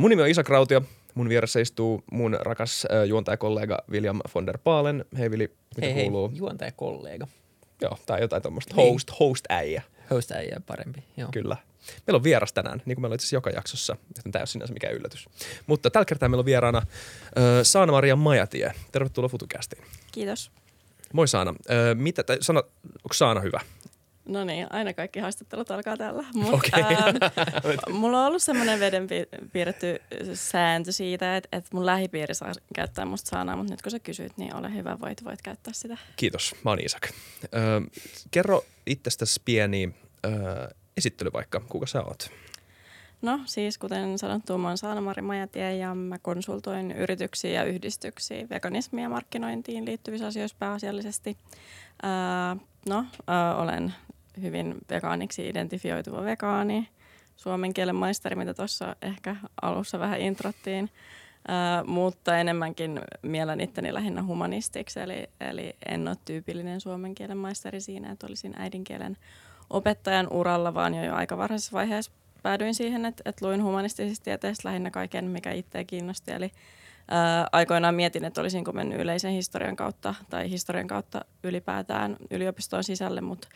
Mun nimi on Isa Krautio. Mun vieressä istuu mun rakas äh, juontajakollega William von der Paalen. Hei Vili, mitä hei, kuuluu? hei, juontajakollega. Joo, tai jotain tuommoista Niin. host, host-äijä. Host äijä parempi, joo. Kyllä. Meillä on vieras tänään, niin kuin meillä on itse joka jaksossa, joten tämä ei ole sinänsä mikään yllätys. Mutta tällä kertaa meillä on vieraana äh, Saana-Maria Majatie. Tervetuloa FutuCastiin. Kiitos. Moi Saana. Äh, mitä, tai sano, onko Saana hyvä? No niin, aina kaikki haastattelut alkaa tällä. Mut, Okei. ää, mulla on ollut semmoinen veden pi- piirretty sääntö siitä, että, että mun lähipiiri saa käyttää musta sanaa, mutta nyt kun sä kysyt, niin ole hyvä, voit, voit käyttää sitä. Kiitos, mä oon Isak. Äh, kerro itsestäsi pieni äh, esittely vaikka, kuka sä oot? No siis kuten sanottu, mä oon Saana-Mari Majatie ja mä konsultoin yrityksiä ja yhdistyksiä veganismia ja markkinointiin liittyvissä asioissa pääasiallisesti. Ää, no, ää, olen hyvin vegaaniksi identifioituva vegaani, suomen kielen maisteri, mitä tuossa ehkä alussa vähän introttiin. Ää, mutta enemmänkin mielen itteni lähinnä humanistiksi, eli, eli en ole tyypillinen suomen kielen maisteri siinä, että olisin äidinkielen opettajan uralla, vaan jo, jo aika varhaisessa vaiheessa päädyin siihen, että, että luin humanistisista tieteistä lähinnä kaiken, mikä itseä kiinnosti. Eli ää, aikoinaan mietin, että olisinko mennyt yleisen historian kautta tai historian kautta ylipäätään yliopistoon sisälle, mutta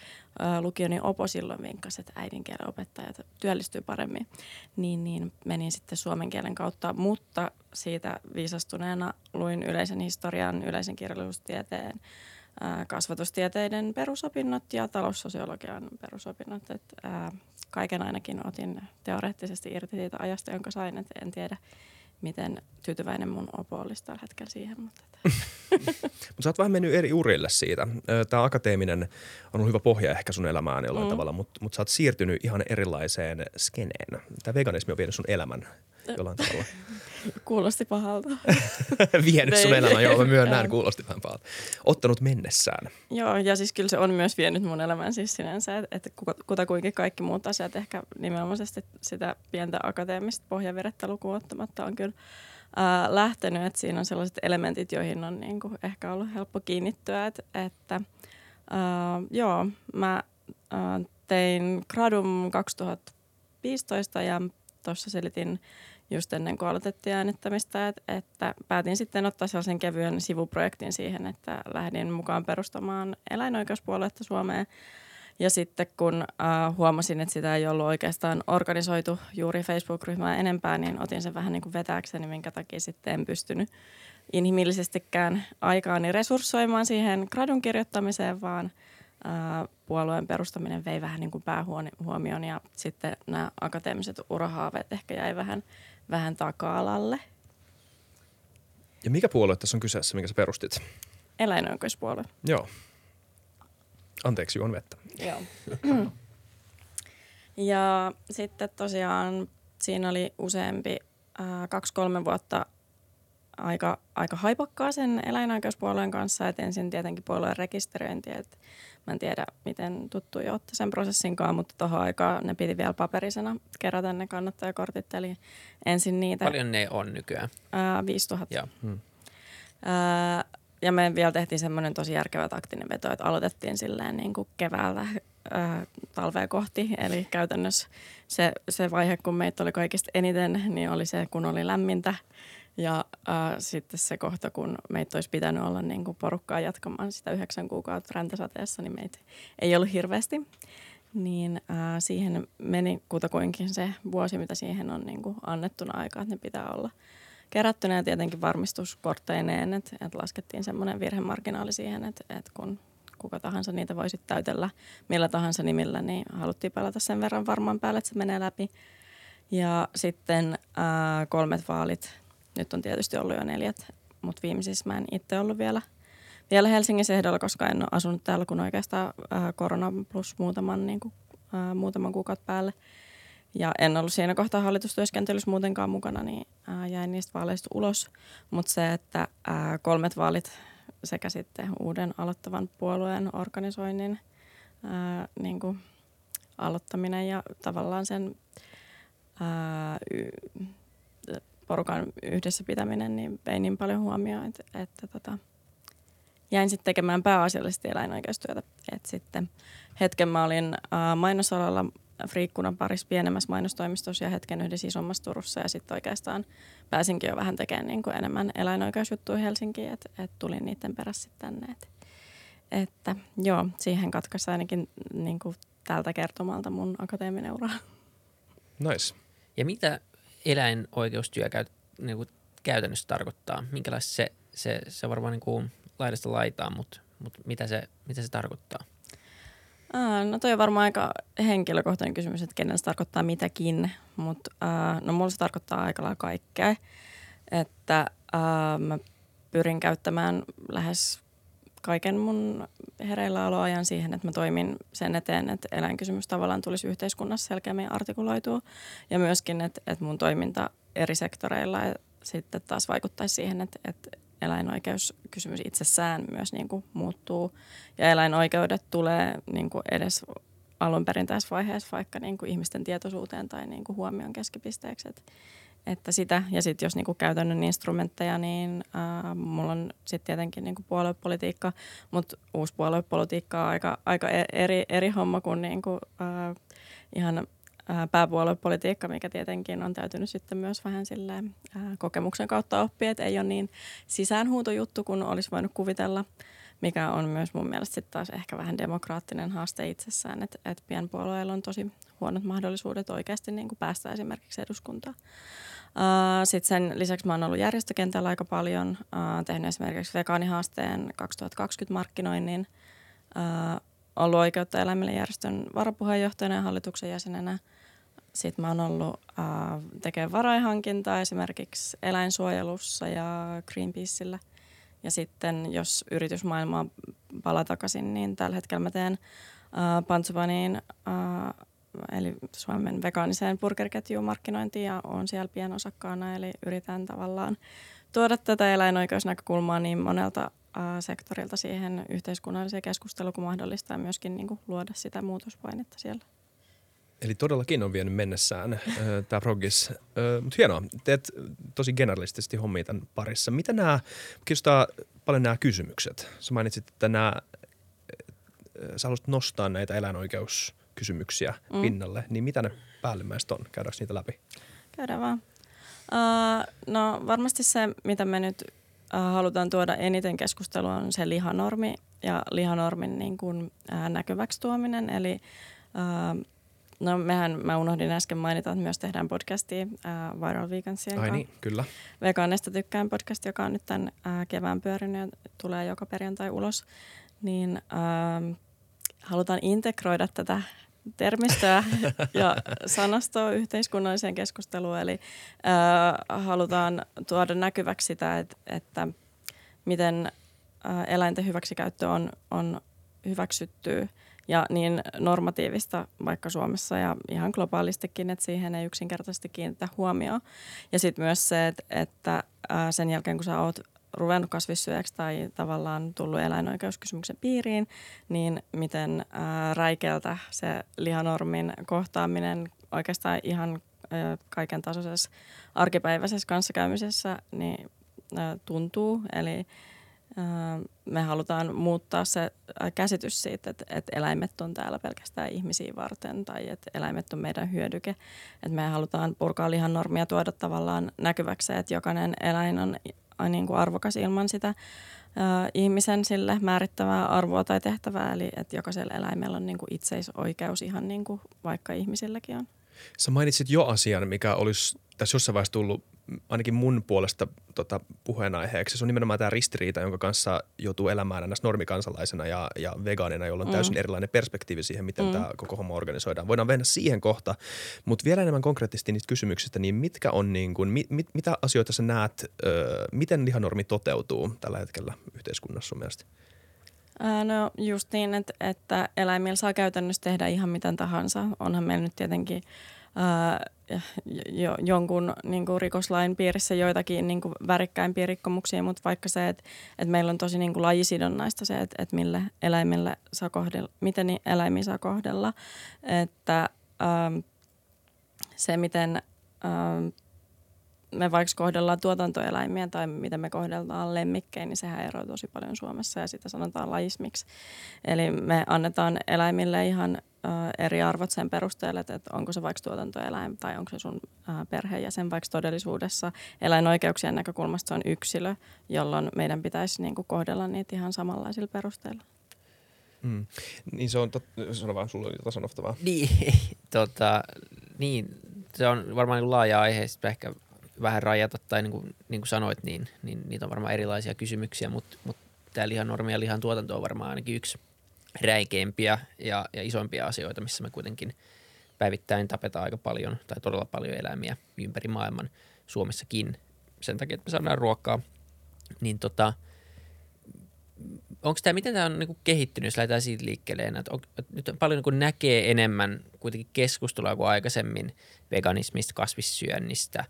lukioni Opo silloin vinkkasi, että äidinkielen opettajat työllistyy paremmin. Niin, niin menin sitten suomen kielen kautta, mutta siitä viisastuneena luin yleisen historian, yleisen kirjallisuustieteen, ää, kasvatustieteiden perusopinnot ja taloussosiologian perusopinnot. Et, ää, kaiken ainakin otin teoreettisesti irti siitä ajasta, jonka sain. Et en tiedä, miten tyytyväinen mun opo olisi tällä hetkellä siihen. Mutta. Mutta sä oot vähän mennyt eri urille siitä. Tämä akateeminen on ollut hyvä pohja ehkä sun elämään jollain mm. tavalla, mutta mut sä oot siirtynyt ihan erilaiseen skeneen. Tämä veganismi on vienyt sun elämän jollain tavalla. Kuulosti pahalta. vienyt sun Ei. elämän, joo mä myönnän, kuulosti vähän pahalta. Ottanut mennessään. Joo, ja siis kyllä se on myös vienyt mun elämän siis sinänsä, että, kutakuinkin kaikki muut asiat ehkä nimenomaisesti sitä pientä akateemista pohjaverettä lukuun ottamatta on kyllä ää, lähtenyt, että siinä on sellaiset elementit, joihin on niin kuin ehkä ollut helppo kiinnittyä, että, että ää, joo, mä ää, tein gradum 2015 ja tuossa selitin just ennen kuin aloitettiin äänettämistä, että, että päätin sitten ottaa sellaisen kevyen sivuprojektin siihen, että lähdin mukaan perustamaan eläinoikeuspuoluetta Suomeen. Ja sitten kun äh, huomasin, että sitä ei ollut oikeastaan organisoitu juuri Facebook-ryhmää enempää, niin otin sen vähän niin kuin vetääkseni, minkä takia sitten en pystynyt inhimillisestikään aikaani resurssoimaan siihen gradun kirjoittamiseen, vaan äh, puolueen perustaminen vei vähän niin kuin päähuomioon ja sitten nämä akateemiset urahaaveet ehkä jäi vähän, vähän taka-alalle. Ja mikä puolue tässä on kyseessä, minkä sä perustit? Eläinoikeuspuolue. Joo. Anteeksi, juon vettä. Joo. ja sitten tosiaan siinä oli useampi, äh, kaksi-kolme vuotta aika, aika haipakkaa sen eläinoikeuspuolueen kanssa. Et ensin tietenkin puolueen rekisteröinti, että mä en tiedä miten tuttu jo olette sen prosessinkaan, mutta tuohon aikaan ne piti vielä paperisena kerätä ne kannattajakortit. Eli ensin niitä Paljon ne on nykyään. ää, 5000. Joo. Ää, ja me vielä tehtiin semmoinen tosi järkevä taktinen veto, että aloitettiin silleen niin kuin keväällä ää, talvea kohti. Eli käytännössä se, se vaihe, kun meitä oli kaikista eniten, niin oli se, kun oli lämmintä. Ja ää, sitten se kohta, kun meitä olisi pitänyt olla niin kuin porukkaa jatkamaan sitä yhdeksän kuukautta räntäsateessa, niin meitä ei ollut hirveästi. Niin ää, siihen meni kutakuinkin se vuosi, mitä siihen on niin kuin annettuna aikaa, että ne pitää olla kerättynä ja tietenkin varmistuskortteineen, että, että laskettiin semmoinen virhemarginaali siihen, että, että kun kuka tahansa niitä voisi täytellä millä tahansa nimillä, niin haluttiin pelata sen verran varmaan päälle, että se menee läpi. Ja sitten ää, kolmet vaalit, nyt on tietysti ollut jo neljät, mutta viimeisissä mä en itse ollut vielä, vielä Helsingin ehdolla, koska en ole asunut täällä kun oikeastaan ää, korona plus muutaman, niin kuin, ää, muutaman kuukautta päälle. Ja en ollut siinä kohtaa hallitustyöskentelyssä muutenkaan mukana, niin ää, jäin niistä vaaleista ulos. Mutta se, että ää, kolmet vaalit sekä sitten uuden aloittavan puolueen organisoinnin ää, niin kuin aloittaminen ja tavallaan sen ää, y- porukan yhdessä pitäminen, niin vei niin paljon huomioon, että, että tota, jäin sitten tekemään pääasiallisesti eläinoikeustyötä. Et sitten hetken mä olin ää, mainosalalla friikkunan parissa pienemmässä mainostoimistossa ja hetken yhdessä isommassa Turussa ja sitten oikeastaan pääsinkin jo vähän tekemään niin kuin enemmän eläinoikeusjuttuja Helsinkiin, että et tulin niiden perässä tänne. Et, että joo, siihen katkaisi ainakin niin kuin tältä kertomalta mun akateeminen ura. Nice. Ja mitä eläinoikeustyö käy, niin kuin käytännössä tarkoittaa? Minkälaista se, se, se varmaan niin kuin laidasta laitaan, mutta, mutta mitä, se, mitä se tarkoittaa? Aa, no toi on varmaan aika henkilökohtainen kysymys, että kenellä se tarkoittaa mitäkin, mutta no mulla se tarkoittaa aika lailla kaikkea. Että ää, mä pyrin käyttämään lähes kaiken mun hereilläoloajan siihen, että mä toimin sen eteen, että eläinkysymys tavallaan tulisi yhteiskunnassa selkeämmin artikuloitua. Ja myöskin, että, että mun toiminta eri sektoreilla sitten taas vaikuttaisi siihen, että, että eläinoikeuskysymys itsessään myös niin kuin muuttuu. Ja eläinoikeudet tulee niin kuin edes alun perin tässä vaiheessa vaikka niin kuin ihmisten tietoisuuteen tai niin kuin huomion keskipisteeksi. Että, että sitä, ja sitten jos niin kuin käytännön instrumentteja, niin äh, mulla on sitten tietenkin niin kuin puoluepolitiikka, mutta uusi puoluepolitiikka on aika, aika e-, eri, eri homma kuin, niin kuin äh, ihan pääpuoluepolitiikka, mikä tietenkin on täytynyt sitten myös vähän silleen, ää, kokemuksen kautta oppia, että ei ole niin sisäänhuutojuttu kuin olisi voinut kuvitella, mikä on myös mun mielestä sitten taas ehkä vähän demokraattinen haaste itsessään, että, että pienpuolueilla on tosi huonot mahdollisuudet oikeasti niin kuin päästä esimerkiksi eduskuntaan. Sitten sen lisäksi mä oon ollut järjestökentällä aika paljon, tehnyt esimerkiksi vegaanihaasteen 2020 markkinoinnin, uh, ollut oikeutta eläimille järjestön varapuheenjohtajana ja hallituksen jäsenenä – sitten mä oon ollut äh, tekemään varainhankintaa esimerkiksi eläinsuojelussa ja Greenpeaceillä. Ja sitten jos yritysmaailmaa palaa takaisin, niin tällä hetkellä mä teen äh, Pantsupaniin, äh, eli Suomen vegaaniseen burgeriketjuun markkinointiin ja on siellä pienosakkaana. Eli yritän tavallaan tuoda tätä eläinoikeusnäkökulmaa niin monelta äh, sektorilta siihen yhteiskunnalliseen keskusteluun kuin mahdollista ja myöskin niin kuin, luoda sitä muutospainetta siellä. Eli todellakin on vienyt mennessään tämä progis. Mutta hienoa, teet tosi generalistisesti hommia tämän parissa. Mitä nämä, kiinnostaa paljon nämä kysymykset. Sä mainitsit, että nämä, sä haluaisit nostaa näitä eläinoikeuskysymyksiä mm. pinnalle. Niin mitä ne päällimmäiset on? Käydäänkö niitä läpi? Käydään vaan. Uh, no varmasti se, mitä me nyt uh, halutaan tuoda eniten keskustelua on se lihanormi ja lihanormin niin kuin, uh, näkyväksi tuominen. Eli uh, No mehän, mä unohdin äsken mainita, että myös tehdään podcastia äh, Viral Vegansien Ai niin, kyllä. Vegaanista tykkään podcast, joka on nyt tämän äh, kevään pyörinyt ja tulee joka perjantai ulos. Niin äh, halutaan integroida tätä termistöä ja sanastoa yhteiskunnalliseen keskusteluun. Eli äh, halutaan tuoda näkyväksi sitä, että, että miten äh, eläinten hyväksikäyttö on, on hyväksytty ja niin normatiivista vaikka Suomessa ja ihan globaalistikin, että siihen ei yksinkertaisesti kiinnitä huomioon. Ja sitten myös se, että, että sen jälkeen kun sä oot ruvennut kasvissyöjäksi tai tavallaan tullut eläinoikeuskysymyksen piiriin, niin miten räikeältä se lihanormin kohtaaminen oikeastaan ihan kaiken tasoisessa arkipäiväisessä kanssakäymisessä niin, tuntuu. Eli me halutaan muuttaa se käsitys siitä, että, että eläimet on täällä pelkästään ihmisiä varten tai että eläimet on meidän hyödyke. Että me halutaan purkaa lihan normia tuoda tavallaan näkyväksi, että jokainen eläin on niin kuin arvokas ilman sitä ihmisen sille määrittävää arvoa tai tehtävää. Eli että jokaisella eläimellä on niin kuinitseisoikeus ihan niin kuin vaikka ihmisilläkin on. Sä mainitsit jo asian, mikä olisi tässä jossain vaiheessa tullut ainakin mun puolesta tota, puheenaiheeksi. Se on nimenomaan tämä ristiriita, jonka kanssa joutuu elämään näissä normikansalaisena ja, ja vegaanina, jolla on mm. täysin erilainen perspektiivi siihen, miten mm. tämä koko homma organisoidaan. Voidaan mennä siihen kohta, mutta vielä enemmän konkreettisesti niistä kysymyksistä, niin mitkä on niin kuin, mit, mit, mitä asioita sä näet, ö, miten lihanormi toteutuu tällä hetkellä yhteiskunnassa sun mielestä? No just niin, että, että eläimillä saa käytännössä tehdä ihan mitä tahansa. Onhan meillä nyt tietenkin jo, jonkun niin kuin rikoslain piirissä joitakin niin kuin värikkäimpiä rikkomuksia, mutta vaikka se, että, että meillä on tosi niin kuin lajisidonnaista se, että, että mille eläimille saa kohdella, miten eläimiä saa kohdella, että ää, se miten ää, me vaikka kohdellaan tuotantoeläimiä tai miten me kohdellaan lemmikkejä, niin sehän eroaa tosi paljon Suomessa ja sitä sanotaan lajismiksi. Eli me annetaan eläimille ihan eri arvot sen perusteella, että onko se vaikka tuotantoeläin tai onko se sun perheenjäsen vaikka todellisuudessa. Eläinoikeuksien näkökulmasta se on yksilö, jolloin meidän pitäisi niin kuin kohdella niitä ihan samanlaisilla perusteilla. Mm. Niin se on, tot... sano vaan, sulla oli jotain sanottavaa. Niin, tota, niin, se on varmaan niin laaja aihe, ehkä vähän rajata, tai niin kuin, niin kuin sanoit, niin, niin niitä on varmaan erilaisia kysymyksiä, mutta, mutta tämä lihanormi ja lihan tuotanto on varmaan ainakin yksi räikeimpiä ja, ja isompia asioita, missä me kuitenkin päivittäin tapetaan aika paljon tai todella paljon eläimiä ympäri maailman Suomessakin sen takia, että me saadaan ruokaa. Niin tota, onko tämä, miten tämä on niin kehittynyt, jos lähdetään siitä liikkeelle, että, on, nyt paljon niin näkee enemmän kuitenkin keskustelua kuin aikaisemmin veganismista, kasvissyönnistä,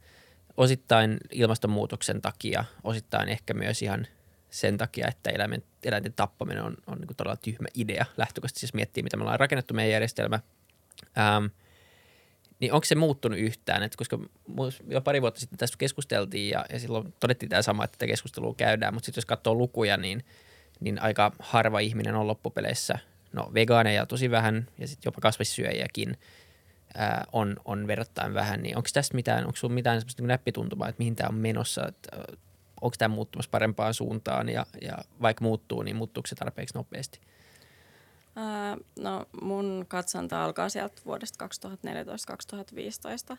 osittain ilmastonmuutoksen takia, osittain ehkä myös ihan sen takia, että eläimen, eläinten tappaminen on, on niin todella tyhmä idea lähtökohtaisesti, siis miettii, mitä me ollaan rakennettu meidän järjestelmä. Ähm, niin onko se muuttunut yhtään? Et koska jo pari vuotta sitten tästä keskusteltiin ja, ja silloin todettiin tämä sama, että tätä keskustelua käydään, mutta sitten jos katsoo lukuja, niin, niin aika harva ihminen on loppupeleissä, no vegaaneja tosi vähän ja sitten jopa kasvissyöjiäkin ää, on, on verrattain vähän, niin onko tästä mitään, onko sinulla mitään sellaista niin näppituntumaa, että mihin tämä on menossa, että onko tämä muuttumassa parempaan suuntaan ja, ja vaikka muuttuu, niin muuttuuko se tarpeeksi nopeasti? Ää, no mun katsanta alkaa sieltä vuodesta 2014-2015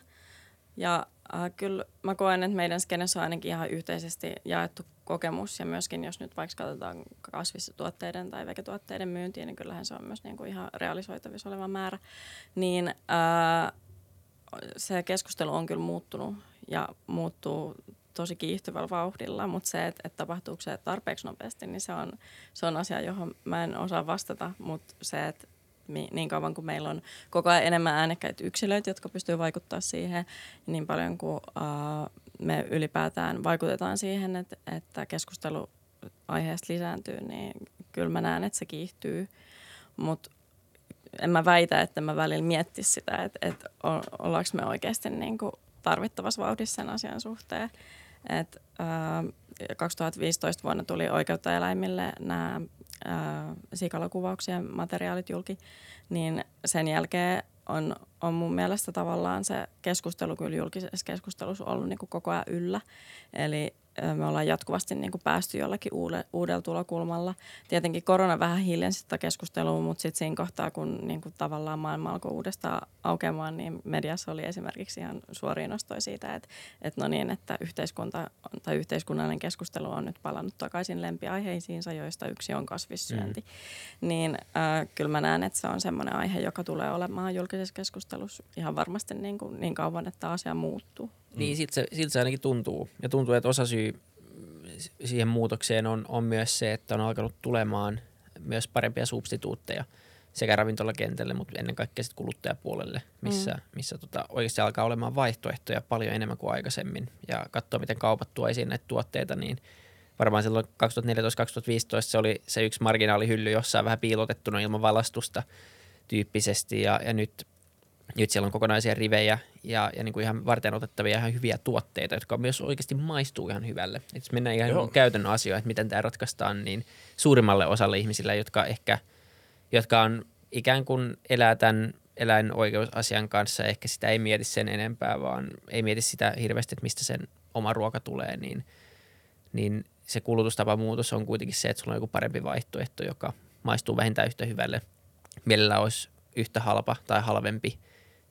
ja äh, kyllä mä koen, että meidän skenessä on ainakin ihan yhteisesti jaettu kokemus ja myöskin jos nyt vaikka katsotaan kasvistuotteiden tai vegetuotteiden myyntiä, niin kyllähän se on myös niin kuin ihan realisoitavissa oleva määrä, niin äh, se keskustelu on kyllä muuttunut ja muuttuu tosi kiihtyvällä vauhdilla, mutta se, että, että tapahtuuko se tarpeeksi nopeasti, niin se on, se on asia, johon mä en osaa vastata, mutta se, että niin kauan kuin meillä on koko ajan enemmän äänekkäitä yksilöitä, jotka pystyy vaikuttaa siihen, niin paljon kuin uh, me ylipäätään vaikutetaan siihen, että, että keskustelu aiheesta lisääntyy, niin kyllä mä näen, että se kiihtyy. Mutta en mä väitä, että mä välillä miettisi sitä, että, että ollaanko me oikeasti niin kuin tarvittavassa vauhdissa sen asian suhteen. Et, äh, 2015 vuonna tuli oikeutta eläimille nämä äh, sikalakuvauksien materiaalit julki, niin sen jälkeen on, on mun mielestä tavallaan se keskustelu kyllä julkisessa keskustelussa ollut niin kuin koko ajan yllä. Eli me ollaan jatkuvasti niin kuin päästy jollakin uude, uudella tulokulmalla. Tietenkin korona vähän hiljensi sitä keskustelua, mutta sitten siinä kohtaa, kun niin kuin tavallaan maailma alkoi uudestaan aukeamaan, niin mediassa oli esimerkiksi ihan suoria nostoja siitä, että, että no niin, että yhteiskunta tai yhteiskunnallinen keskustelu on nyt palannut takaisin lempiaiheisiinsa, joista yksi on kasvissyönti. Mm. Niin äh, kyllä mä näen, että se on semmoinen aihe, joka tulee olemaan julkisessa keskustelussa ihan varmasti niin, kuin, niin kauan, että asia muuttuu. Mm. Niin siltä se, siltä se ainakin tuntuu. Ja tuntuu, että osa syy siihen muutokseen on, on myös se, että on alkanut tulemaan myös parempia substituutteja sekä ravintolakentälle, mutta ennen kaikkea sitten kuluttajapuolelle, missä, mm. missä tota, oikeasti alkaa olemaan vaihtoehtoja paljon enemmän kuin aikaisemmin. Ja katsoa, miten kaupat tuo esiin näitä tuotteita, niin varmaan silloin 2014-2015 se oli se yksi marginaalihylly jossain vähän piilotettuna ilman valastusta tyyppisesti. Ja, ja nyt nyt siellä on kokonaisia rivejä ja, ja niin kuin ihan varten otettavia ihan hyviä tuotteita, jotka myös oikeasti maistuu ihan hyvälle. Et jos mennään ihan Joo. käytännön asioihin, että miten tämä ratkaistaan, niin suurimmalle osalle ihmisillä, jotka ehkä, jotka on ikään kuin elää tämän eläinoikeusasian kanssa, ehkä sitä ei mieti sen enempää, vaan ei mieti sitä hirveästi, että mistä sen oma ruoka tulee, niin, niin se kulutustapamuutos on kuitenkin se, että sulla on joku parempi vaihtoehto, joka maistuu vähintään yhtä hyvälle. Mielellä olisi yhtä halpa tai halvempi –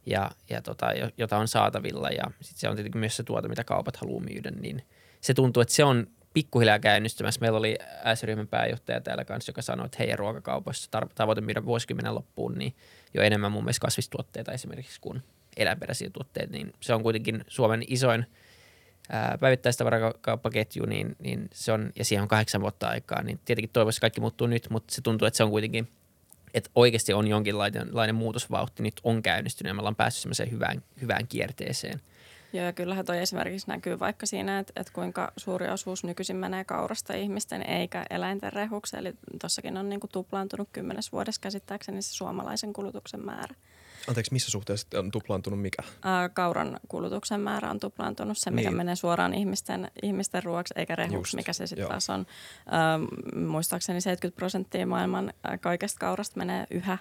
ja, ja tota, jota on saatavilla ja sit se on tietenkin myös se tuote, mitä kaupat haluaa myydä, niin se tuntuu, että se on pikkuhiljaa käynnistymässä. Meillä oli S-ryhmän pääjohtaja täällä kanssa, joka sanoi, että heidän ruokakaupoissa tavoite myydä vuosikymmenen loppuun, niin jo enemmän mun mielestä kasvistuotteita esimerkiksi kuin eläinperäisiä tuotteita, niin se on kuitenkin Suomen isoin päivittäistavarakauppaketju, niin, niin se on, ja siihen on kahdeksan vuotta aikaa, niin tietenkin toivossa kaikki muuttuu nyt, mutta se tuntuu, että se on kuitenkin – että oikeasti on jonkinlainen muutosvauhti nyt on käynnistynyt ja me ollaan päässyt semmoiseen hyvään, hyvään kierteeseen. Joo, ja kyllähän toi esimerkiksi näkyy vaikka siinä, että, että kuinka suuri osuus nykyisin menee kaurasta ihmisten eikä eläinten rehuksi. Eli tuossakin on niin kuin tuplaantunut kymmenes vuodessa käsittääkseni se suomalaisen kulutuksen määrä. Anteeksi, missä suhteessa on tuplaantunut mikä? Ää, kauran kulutuksen määrä on tuplaantunut, se mikä Niin. menee suoraan ihmisten, ihmisten ruoaksi eikä rehuksi, mikä se sitten taas on. Ää, muistaakseni 70 prosenttia maailman kaikesta kaurasta menee yhä,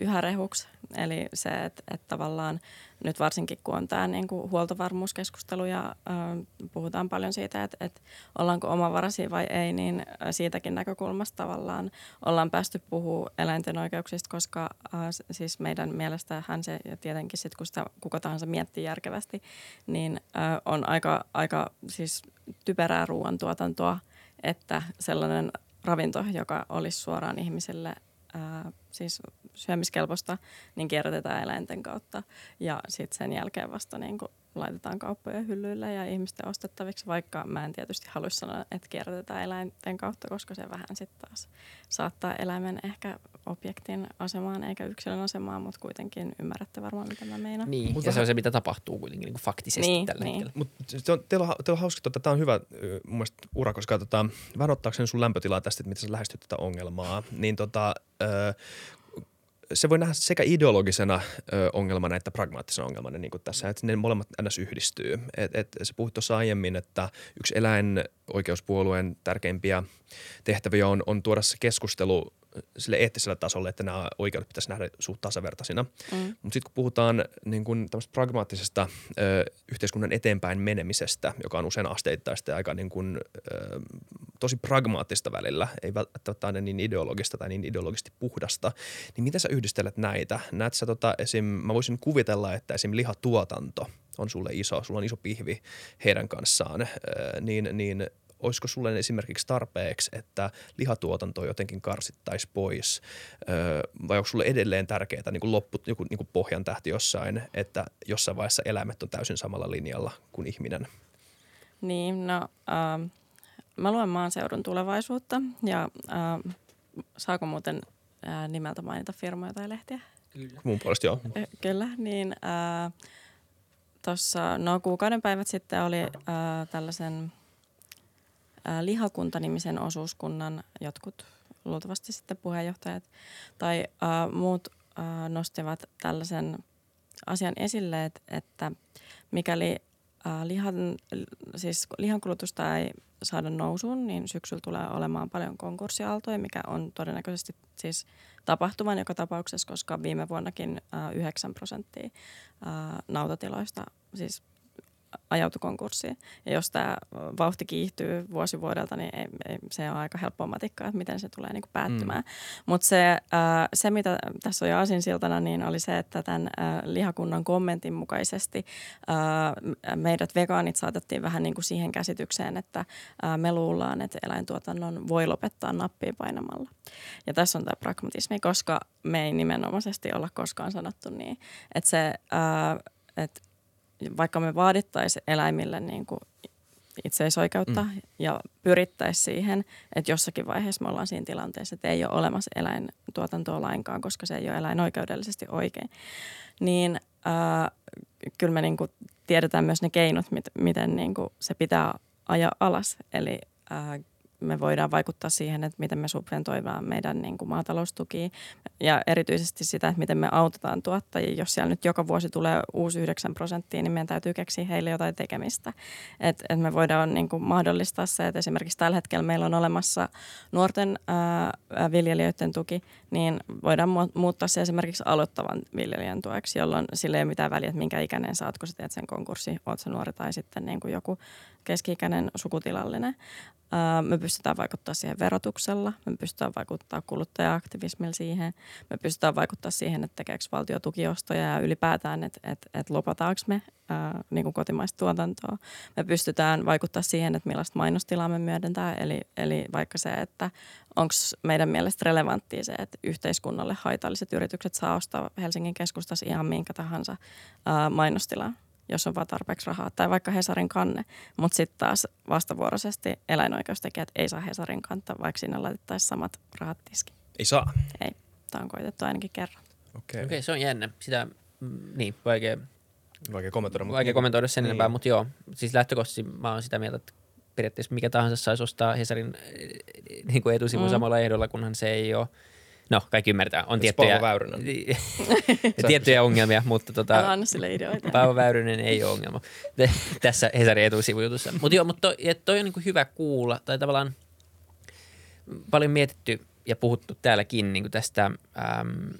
yhä rehuksi. Eli se, että et tavallaan nyt varsinkin kun on tämä niinku huoltovarmuuskeskustelu ja ää, puhutaan paljon siitä, että et ollaanko omavaraisia vai ei, niin siitäkin näkökulmasta tavallaan ollaan päästy puhua eläinten oikeuksista, koska s- siis meidän mielestähän se, ja tietenkin sitten kun sitä kuka tahansa miettii järkevästi, niin ää, on aika, aika siis typerää ruoantuotantoa, että sellainen ravinto, joka olisi suoraan ihmisille ää, siis syömiskelpoista, niin kierrätetään eläinten kautta. Ja sitten sen jälkeen vasta niin kuin laitetaan kauppojen hyllyille ja ihmisten ostettaviksi, vaikka mä en tietysti halua sanoa, että kierrätetään eläinten kautta, koska se vähän sitten taas saattaa eläimen ehkä objektin asemaan eikä yksilön asemaan, mutta kuitenkin ymmärrätte varmaan, mitä mä meinaan. Niin, Mut ja se on se, mitä tapahtuu kuitenkin niin kuin faktisesti Niin, tällä niin. hetkellä. Mutta on, teillä, on, teillä on hauska, tota, tämä on hyvä mun mielestä ura, koska tota, vähän ottaakseni sun lämpötilaa tästä, että miten sä lähestyt tätä ongelmaa, niin tota, ö, se voi nähdä sekä ideologisena ö, ongelmana että pragmaattisena ongelmana niin kuin tässä, että ne molemmat ns. yhdistyy. Et, et, se puhuit tuossa aiemmin, että yksi eläinoikeuspuolueen tärkeimpiä tehtäviä on, on tuoda se keskustelu sille eettiselle tasolle, että nämä oikeudet pitäisi nähdä suht tasavertaisina. Mm. Mutta sitten kun puhutaan niin kun pragmaattisesta ö, yhteiskunnan eteenpäin menemisestä, joka on usein asteittaista ja aika niin kun, ö, tosi pragmaattista välillä, ei välttämättä aina niin ideologista tai niin ideologisesti puhdasta, niin miten sä yhdistelet näitä? Näet sä tota esim, mä voisin kuvitella, että esim. lihatuotanto on sulle iso, sulla on iso pihvi heidän kanssaan, ö, niin, niin olisiko sulle esimerkiksi tarpeeksi, että lihatuotanto jotenkin karsittaisi pois, öö, vai onko sulle edelleen tärkeää niin kuin loppu, joku niin kuin pohjan tähti jossain, että jossain vaiheessa eläimet on täysin samalla linjalla kuin ihminen? Niin, no ähm, mä luen maaseudun tulevaisuutta ja ähm, saako muuten äh, nimeltä mainita firmoja tai lehtiä? Mun puolesta joo. Kyllä, niin äh, tuossa no kuukauden päivät sitten oli äh, tällaisen äh, lihakuntanimisen osuuskunnan jotkut luultavasti sitten puheenjohtajat tai äh, muut äh, nostivat tällaisen asian esille, että, mikäli äh, lihan, siis lihankulutusta ei saada nousuun, niin syksyllä tulee olemaan paljon konkurssiaaltoja, mikä on todennäköisesti siis tapahtuvan joka tapauksessa, koska viime vuonnakin äh, 9 prosenttia äh, nautatiloista siis ajautui konkurssiin. Ja jos tämä vauhti kiihtyy vuosi vuodelta, niin ei, ei, se on aika helppoa matikkaa, että miten se tulee niin kuin päättymään. Mm. Mutta se, äh, se, mitä tässä on jo asinsiltana, niin oli se, että tämän äh, lihakunnan kommentin mukaisesti äh, meidät vegaanit saatettiin vähän niin kuin siihen käsitykseen, että äh, me luullaan, että eläintuotannon voi lopettaa nappia painamalla. Ja tässä on tämä pragmatismi, koska me ei nimenomaisesti olla koskaan sanottu niin, että se, äh, että vaikka me vaadittaisiin eläimille niin kuin että ei ole olemassa eläintuotantoa lainkaan, koska se ei ole eläinoikeudellisesti oikein, niin äh, kyllä me niin kuin tiedetään myös ne keinot, mit, miten niin kuin se pitää ajaa alas. Eli äh, me voidaan vaikuttaa siihen, että miten me subventoidaan meidän niin kuin maataloustukia ja erityisesti sitä, että miten me autetaan tuottajia. Jos siellä nyt joka vuosi tulee uusi 9 prosenttia, niin meidän täytyy keksiä heille jotain tekemistä. Että et me voidaan niin kuin mahdollistaa se, että esimerkiksi tällä hetkellä meillä on olemassa nuorten ää, viljelijöiden tuki, niin voidaan mu- muuttaa se esimerkiksi aloittavan viljelijän tueksi, jolloin sillä ei ole mitään väliä, että minkä ikäinen oot, kun sä teet sen konkurssi, oot sä nuori tai sitten niin kuin joku keski-ikäinen sukutilallinen. Ää, me vaikuttaa siihen verotuksella, me pystytään vaikuttaa kuluttaja-aktivismilla siihen, me pystytään vaikuttaa siihen, että tekeekö valtio tukiostoja ja ylipäätään, että, että, että lopataanko me ää, niin kuin kotimaista tuotantoa. Me pystytään vaikuttaa siihen, että millaista mainostilaa me myödentää, eli, eli vaikka se, että onko meidän mielestä relevanttia se, että yhteiskunnalle haitalliset yritykset saa ostaa Helsingin keskustassa ihan minkä tahansa ää, mainostilaa jos on vaan tarpeeksi rahaa, tai vaikka Hesarin kanne, mutta sitten taas vastavuoroisesti eläinoikeustekijät ei saa Hesarin kantaa, vaikka sinne laitettaisiin samat rahat tiskiin. Ei saa. Ei, tämä on koitettu ainakin kerran. Okei. Okei, okay, se on jännä. Sitä, mm, niin, vaikea, Vaikea kommentoida. mutta- vaikea kommentoida sen niin. enempää, mutta joo. Siis lähtökohtaisesti mä oon sitä mieltä, että periaatteessa mikä tahansa saisi ostaa Hesarin eh, niin kuin etusivun Mm. samalla ehdolla, kunhan se ei ole No, kaikki ymmärtää. On Jos tiettyjä, Väyrynen. tiettyjä ongelmia, mutta tota, Älä anna sille ideoita. Paavo Väyrynen ei ole ongelma tässä Hesarin etusivujutussa. Mutta joo, mutta toi, toi on niinku hyvä kuulla, tai tavallaan paljon mietitty ja puhuttu täälläkin niinku tästä, äm,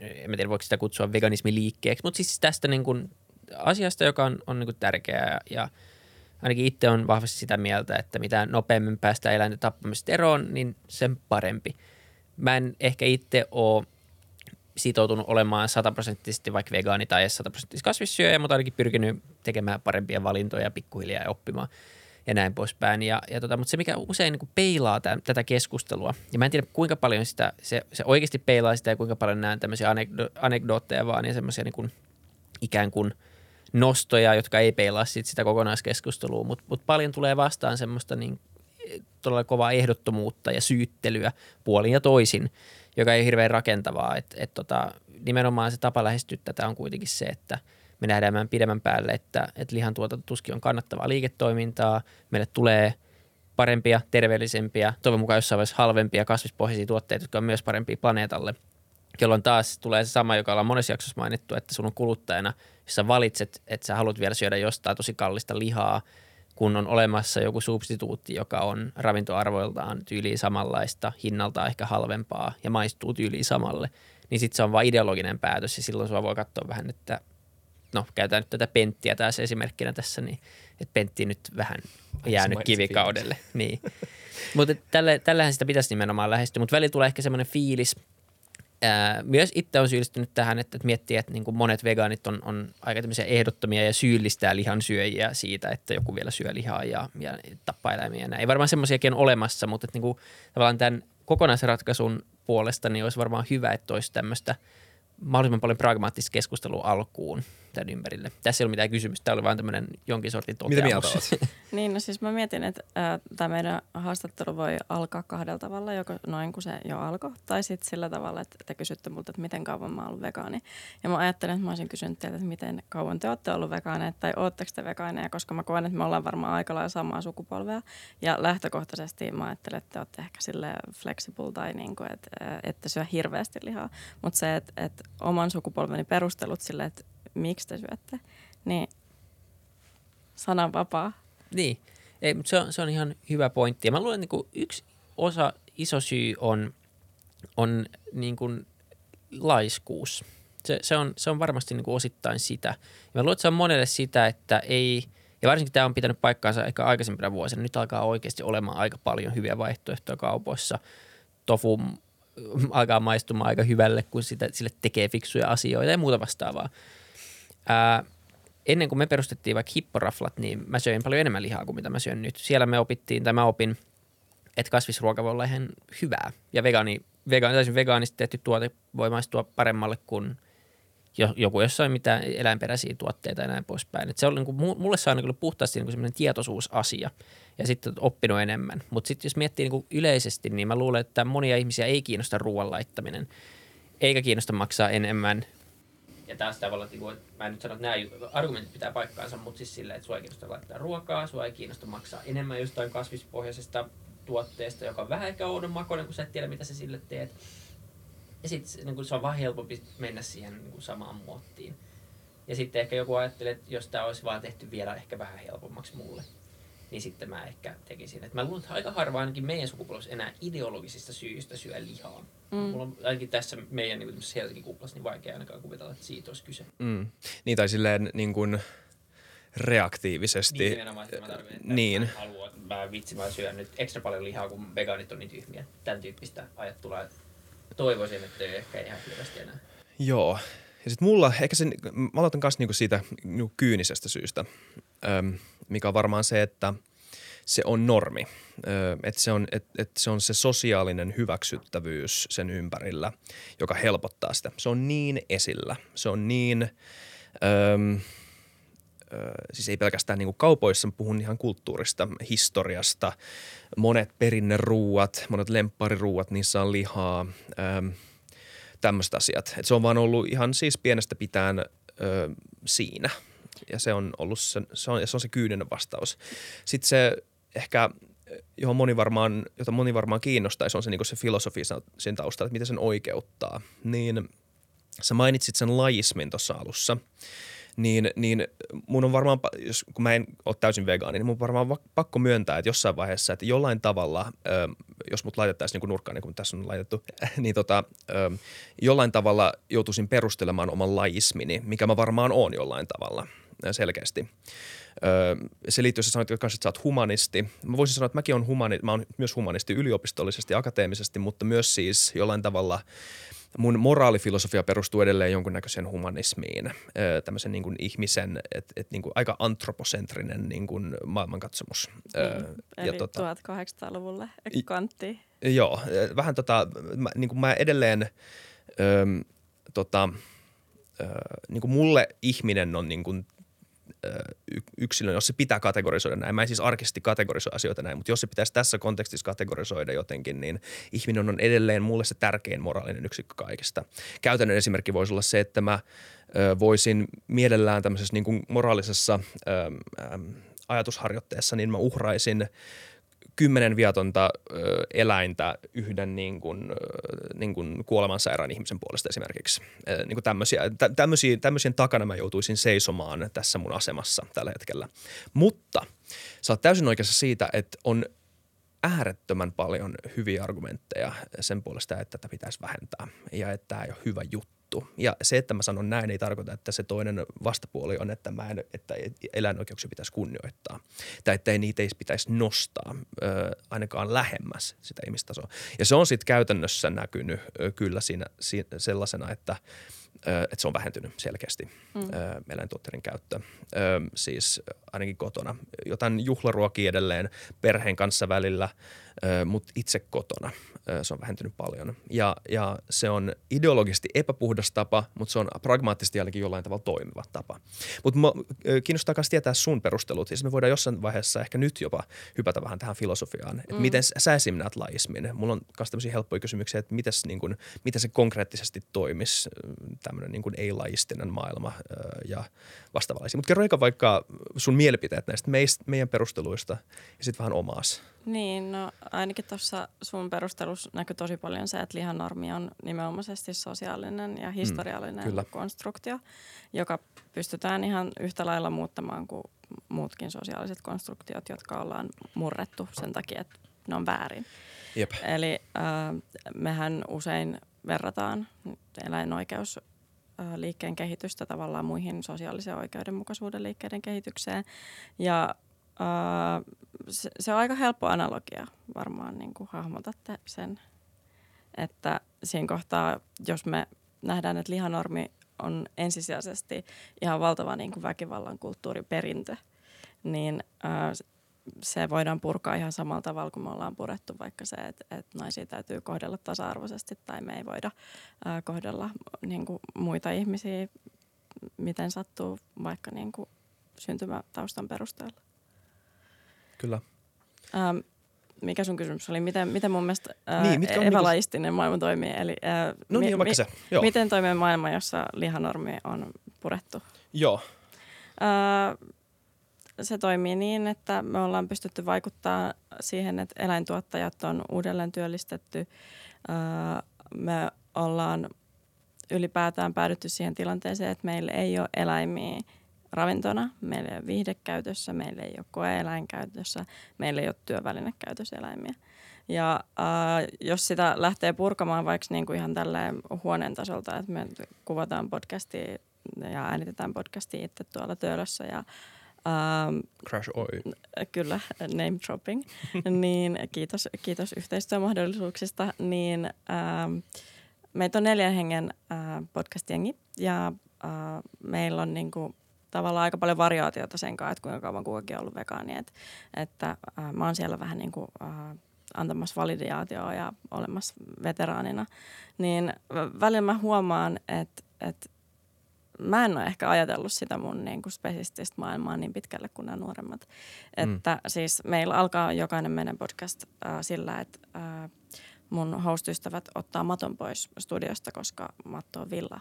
en tiedä voiko sitä kutsua veganismiliikkeeksi, mutta siis tästä niinku asiasta, joka on, on niinku tärkeää ja, ja ainakin itse on vahvasti sitä mieltä, että mitä nopeammin päästään eläinten tappamisesta eroon, niin sen parempi. Mä en ehkä itse ole sitoutunut olemaan sataprosenttisesti vaikka vegaani tai sataprosenttisesti kasvissyöjä, mutta ainakin pyrkinyt tekemään parempia valintoja pikkuhiljaa ja oppimaan ja näin poispäin. Ja, ja tota, mutta se, mikä usein niin peilaa tämän, tätä keskustelua, ja mä en tiedä kuinka paljon sitä, se, se oikeasti peilaa sitä ja kuinka paljon näen tämmöisiä anekdo, anekdootteja vaan ja semmoisia niin ikään kuin nostoja, jotka ei peilaa sit sitä kokonaiskeskustelua, mutta mut paljon tulee vastaan semmoista niin todella kovaa ehdottomuutta ja syyttelyä puolin ja toisin, joka ei hirveän rakentavaa. Et, et tota, nimenomaan se tapa lähestyä tätä on kuitenkin se, että me nähdään pidemmän päälle, että, että lihantuotanto tuskin on kannattavaa liiketoimintaa. Meille tulee parempia, terveellisempiä, toivon mukaan jossain vaiheessa halvempia kasvispohjaisia tuotteita, jotka on myös parempia planeetalle. Jolloin taas tulee se sama, joka ollaan monessa jaksossa mainittu, että sun on kuluttajana, jos sä valitset, että sä haluat vielä syödä jostain tosi kallista lihaa, kun on olemassa joku substituutti, joka on ravintoarvoiltaan tyyliin samanlaista, hinnaltaan ehkä halvempaa ja maistuu tyyliin samalle, niin sitten se on vain ideologinen päätös ja silloin sua voi katsoa vähän, että no käytetään nyt tätä penttiä taas esimerkkinä tässä, niin että pentti nyt vähän jäänyt kivikaudelle. Niin. mutta tällähän sitä pitäisi nimenomaan lähestyä, mutta välillä tulee ehkä semmoinen fiilis – Ää, myös itse on syyllistynyt tähän, että, että miettii, että niin kuin monet vegaanit on, on aika ehdottomia ja syyllistää lihansyöjiä siitä, että joku vielä syö lihaa ja, ja tappaa eläimiä näin. Ei varmaan semmoisiakin on olemassa, mutta että niin kuin, tavallaan tämän kokonaisratkaisun puolesta niin olisi varmaan hyvä, että olisi tämmöistä – mahdollisimman paljon pragmaattista keskustelua alkuun tämän ympärille. Tässä ei ole mitään kysymystä, tämä oli vain tämmöinen jonkin sortin toteamus. Mitä niin, no siis mä mietin, että äh, tämä meidän haastattelu voi alkaa kahdella tavalla, joko noin kuin se jo alkoi, tai sitten sillä tavalla, että te kysytte multa, että miten kauan mä oon ollut vegaani. Ja mä ajattelen, että mä olisin kysynyt teiltä, että miten kauan te olette ollut vegaaneja, tai ootteko te vegaaneja, koska mä koen, että me ollaan varmaan aika lailla samaa sukupolvea. Ja lähtökohtaisesti mä ajattelen, että te olette ehkä sille flexible tai niin kuin, että, että syö hirveästi lihaa. Mutta se, että, että oman sukupolveni perustelut sille, että miksi te syötte, niin sanan vapaa. Niin, Ei, mutta se, on, se on ihan hyvä pointti. Ja mä luulen, että niin yksi osa, iso syy on, on niin kuin laiskuus. Se, se, on, se on varmasti niin kuin osittain sitä. Ja mä luulen, että se on monelle sitä, että ei, ja varsinkin tämä on pitänyt paikkaansa ehkä aikaisempina vuosina. Nyt alkaa oikeasti olemaan aika paljon hyviä vaihtoehtoja kaupoissa. Tofu alkaa maistumaan aika hyvälle, kun sitä, sille tekee fiksuja asioita ja muuta vastaavaa. Ää, ennen kuin me perustettiin vaikka hipporaflat, niin mä söin paljon enemmän lihaa kuin mitä mä syön nyt. Siellä me opittiin, tai mä opin, että kasvisruoka voi olla ihan hyvää. Ja vegaani, vegaani, täysin vegaanisesti tehty tuote voi maistua paremmalle kuin joku jossain mitään eläinperäisiä tuotteita ja näin poispäin. Et se on, niin kuin, mulle se on niin puhtaasti niin semmoinen tietoisuusasia ja sitten oppinut enemmän. Mutta sitten jos miettii niin kuin yleisesti, niin mä luulen, että monia ihmisiä ei kiinnosta ruoan laittaminen, eikä kiinnosta maksaa enemmän. Ja taas tavallaan, että niinku, mä en nyt sano, että nämä argumentit pitää paikkaansa, mutta siis silleen, että sua ei kiinnosta laittaa ruokaa, sua ei kiinnosta maksaa enemmän jostain kasvispohjaisesta tuotteesta, joka on vähän ehkä oudon makoinen, kun sä et tiedä, mitä sä sille teet. Ja sitten niin se on vaan helpompi mennä siihen niin kuin samaan muottiin. Ja sitten ehkä joku ajattelee, että jos tämä olisi vaan tehty vielä ehkä vähän helpommaksi mulle, niin sitten mä ehkä tekisin. Et mä luulen, että aika harva ainakin meidän sukupolvessa enää ideologisista syistä syö lihaa. Mm. Mulla on ainakin tässä meidän niin Helsingin kuplassa niin vaikea ainakaan kuvitella, että siitä olisi kyse. Mm. Niin tai silleen niin kuin reaktiivisesti. Niin nimenomaan sitä mä tarvitsen, että niin. mä haluan, mä vitsi, mä syön nyt ekstra paljon lihaa, kun vegaanit on niin tyhmiä. Tämän tyyppistä ajattelua, toivoisin, että ei ehkä ihan hirveästi enää. Joo. Ja sitten mulla, ehkä sen, mä aloitan kanssa niinku siitä niinku kyynisestä syystä, öm, mikä on varmaan se, että se on normi. Että se, on, et, et se on se sosiaalinen hyväksyttävyys sen ympärillä, joka helpottaa sitä. Se on niin esillä. Se on niin, öm, siis ei pelkästään niin kuin kaupoissa, puhun ihan kulttuurista, historiasta. Monet perinneruuat, monet lemppariruuat, niissä on lihaa, tämmöiset asiat. Et se on vaan ollut ihan siis pienestä pitään ö, siinä ja se on ollut se, se, on, se on se kyyninen vastaus. Sitten se ehkä johon moni varmaan, jota moni varmaan kiinnostaisi, on se, niin se filosofia sen taustalla, että miten sen oikeuttaa. Niin sä mainitsit sen lajismin tuossa alussa – niin, niin mun on varmaan, jos, kun mä en ole täysin vegaani, niin mun on varmaan pakko myöntää, että jossain vaiheessa, että jollain tavalla, jos mut laitettaisiin niin nurkkaan, niin kuin tässä on laitettu, niin tota, jollain tavalla joutuisin perustelemaan oman laismini, mikä mä varmaan oon jollain tavalla selkeästi. se liittyy, jos sä sanoit että sä oot humanisti. Mä voisin sanoa, että mäkin on humani, mä myös humanisti yliopistollisesti, akateemisesti, mutta myös siis jollain tavalla – mun moraalifilosofia perustuu edelleen jonkunnäköiseen humanismiin, tämmöisen niin kuin ihmisen, että et niin kuin aika antroposentrinen niin kuin maailmankatsomus. Mm, eli ja tota, 1800-luvulle kanttiin. Joo, vähän tota, mä, niin kuin mä edelleen, ö, tota, ö, niin kuin mulle ihminen on niin kuin yksilön, jos se pitää kategorisoida näin. Mä en siis arkisesti kategorisoi asioita näin, mutta jos se pitäisi tässä kontekstissa kategorisoida jotenkin, niin ihminen on edelleen mulle se tärkein moraalinen yksikkö kaikista. Käytännön esimerkki voisi olla se, että mä voisin mielellään tämmöisessä niin kuin moraalisessa ajatusharjoitteessa, niin mä uhraisin – kymmenen viatonta ö, eläintä yhden niin kuin, ö, niin kuin kuolemansairaan ihmisen puolesta esimerkiksi. Ö, niin kuin tämmöisiä, tä, tämmöisiä, takana mä joutuisin seisomaan tässä mun asemassa tällä hetkellä. Mutta sä oot täysin oikeassa siitä, että on äärettömän paljon hyviä argumentteja sen puolesta, että tätä pitäisi vähentää ja että tämä ei ole hyvä juttu juttu. Ja se, että mä sanon näin, ei tarkoita, että se toinen vastapuoli on, että, mä en, että eläinoikeuksia pitäisi kunnioittaa. Tai että ei niitä ei pitäisi nostaa ö, ainakaan lähemmäs sitä ihmistasoa. Ja se on sitten käytännössä näkynyt ö, kyllä siinä, siinä sellaisena, että – että se on vähentynyt selkeästi mm. eläintuotteiden käyttö. Siis ainakin kotona. Jotain juhlaruokia edelleen perheen kanssa välillä, mutta itse kotona se on vähentynyt paljon. Ja, ja se on ideologisesti epäpuhdas tapa, mutta se on pragmaattisesti jälleen jollain tavalla toimiva tapa. Mutta kiinnostaa myös tietää sun perustelut. Ja me voidaan jossain vaiheessa ehkä nyt jopa hypätä vähän tähän filosofiaan. Että mm. miten sä esim. näet laismin? Mulla on myös tämmöisiä helppoja kysymyksiä, että mites, niin kun, miten se konkreettisesti toimisi tämmöinen niin ei-lajistinen maailma ja vastaavallisia. Mutta kerro vaikka sun mielipiteet näistä meistä, meidän perusteluista ja sitten vähän omaas. Niin, no ainakin tuossa sun perustelussa näkyy tosi paljon se, että lihanormi on nimenomaisesti sosiaalinen ja mm, historiallinen mm, konstruktio, joka pystytään ihan yhtä lailla muuttamaan kuin muutkin sosiaaliset konstruktiot, jotka ollaan murrettu sen takia, että ne on väärin. Jep. Eli äh, mehän usein verrataan eläinoikeus liikkeen kehitystä tavallaan muihin sosiaalisen oikeudenmukaisuuden liikkeiden kehitykseen. Ja se, se on aika helppo analogia, varmaan niin kuin hahmotatte sen, että siinä kohtaa, jos me nähdään, että lihanormi on ensisijaisesti ihan valtava niin kuin väkivallan kulttuuriperintö, niin se voidaan purkaa ihan samalla tavalla kuin me ollaan purettu vaikka se, että, että naisia täytyy kohdella tasa-arvoisesti tai me ei voida ää, kohdella niin kuin muita ihmisiä miten sattuu vaikka niin kuin syntymätaustan perusteella. Kyllä. Ähm, mikä sun kysymys oli? Miten, miten mun mielestä ää, niin, mitkä epälaistinen niinku... maailma toimii? Eli, ää, no niin, mi- se. Joo. Miten toimii maailma, jossa lihanormi on purettu? Joo. Ää, se toimii niin, että me ollaan pystytty vaikuttaa siihen, että eläintuottajat on uudelleen työllistetty. Me ollaan ylipäätään päädytty siihen tilanteeseen, että meillä ei ole eläimiä ravintona, meillä ei ole viihdekäytössä, meillä ei ole koe-eläinkäytössä, meillä ei ole työvälinekäytössä eläimiä. Ja äh, jos sitä lähtee purkamaan vaikka niin kuin ihan tälleen huoneen tasolta, että me kuvataan podcastia ja äänitetään podcastia itse tuolla töölössä ja Um, Crash Oi. Kyllä, name dropping. niin, kiitos, kiitos yhteistyömahdollisuuksista. Niin, um, meitä on neljän hengen uh, podcast-jengi ja uh, meillä on niinku, tavallaan aika paljon variaatiota sen kanssa, että kuinka kauan kukakin on ollut vegaani. Et, että uh, mä oon siellä vähän niin kuin, uh, antamassa validaatioa ja olemassa veteraanina. Niin välillä mä huomaan, että, että mä en ole ehkä ajatellut sitä mun niin kuin spesististä maailmaa niin pitkälle kuin nämä nuoremmat. Mm. Että siis meillä alkaa jokainen meidän podcast äh, sillä, että äh, mun host-ystävät ottaa maton pois studiosta, koska matto on villa.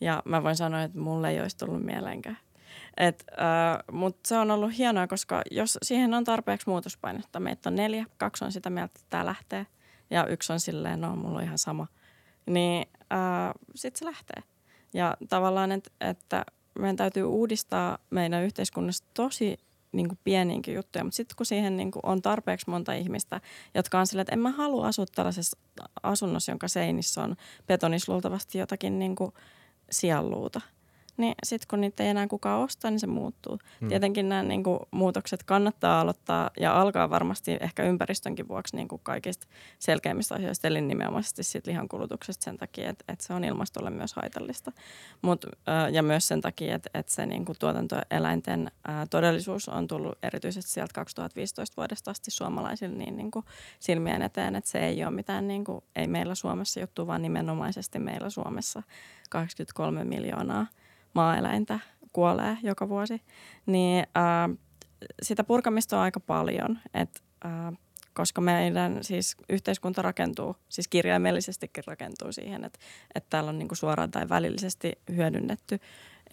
Ja mä voin sanoa, että mulle ei olisi tullut mieleenkään. Äh, Mutta se on ollut hienoa, koska jos siihen on tarpeeksi muutospainetta, meitä on neljä, kaksi on sitä mieltä, että tämä lähtee ja yksi on silleen, no mulla on ihan sama, niin äh, sitten se lähtee. Ja tavallaan, et, että meidän täytyy uudistaa meidän yhteiskunnassa tosi niin pieniinkin juttuja, mutta sitten kun siihen niin kuin on tarpeeksi monta ihmistä, jotka on silleen, että en mä halua asua tällaisessa asunnossa, jonka seinissä on betonis luultavasti jotakin niin kuin niin sitten kun niitä ei enää kukaan osta, niin se muuttuu. Hmm. Tietenkin nämä niin kuin, muutokset kannattaa aloittaa ja alkaa varmasti ehkä ympäristönkin vuoksi niin kuin kaikista selkeimmistä asioista, eli nimenomaisesti siitä lihankulutuksesta sen takia, että, että se on ilmastolle myös haitallista. Mut, ja myös sen takia, että, että se niin kuin, tuotantoeläinten ää, todellisuus on tullut erityisesti sieltä 2015 vuodesta asti suomalaisille niin, niin kuin, silmien eteen, että se ei ole mitään, niin kuin, ei meillä Suomessa juttu, vaan nimenomaisesti meillä Suomessa 83 miljoonaa – maaeläintä kuolee joka vuosi, niin ää, sitä purkamista on aika paljon, et, ää, koska meidän siis yhteiskunta rakentuu, siis kirjaimellisestikin rakentuu siihen, että, että täällä on niinku suoraan tai välillisesti hyödynnetty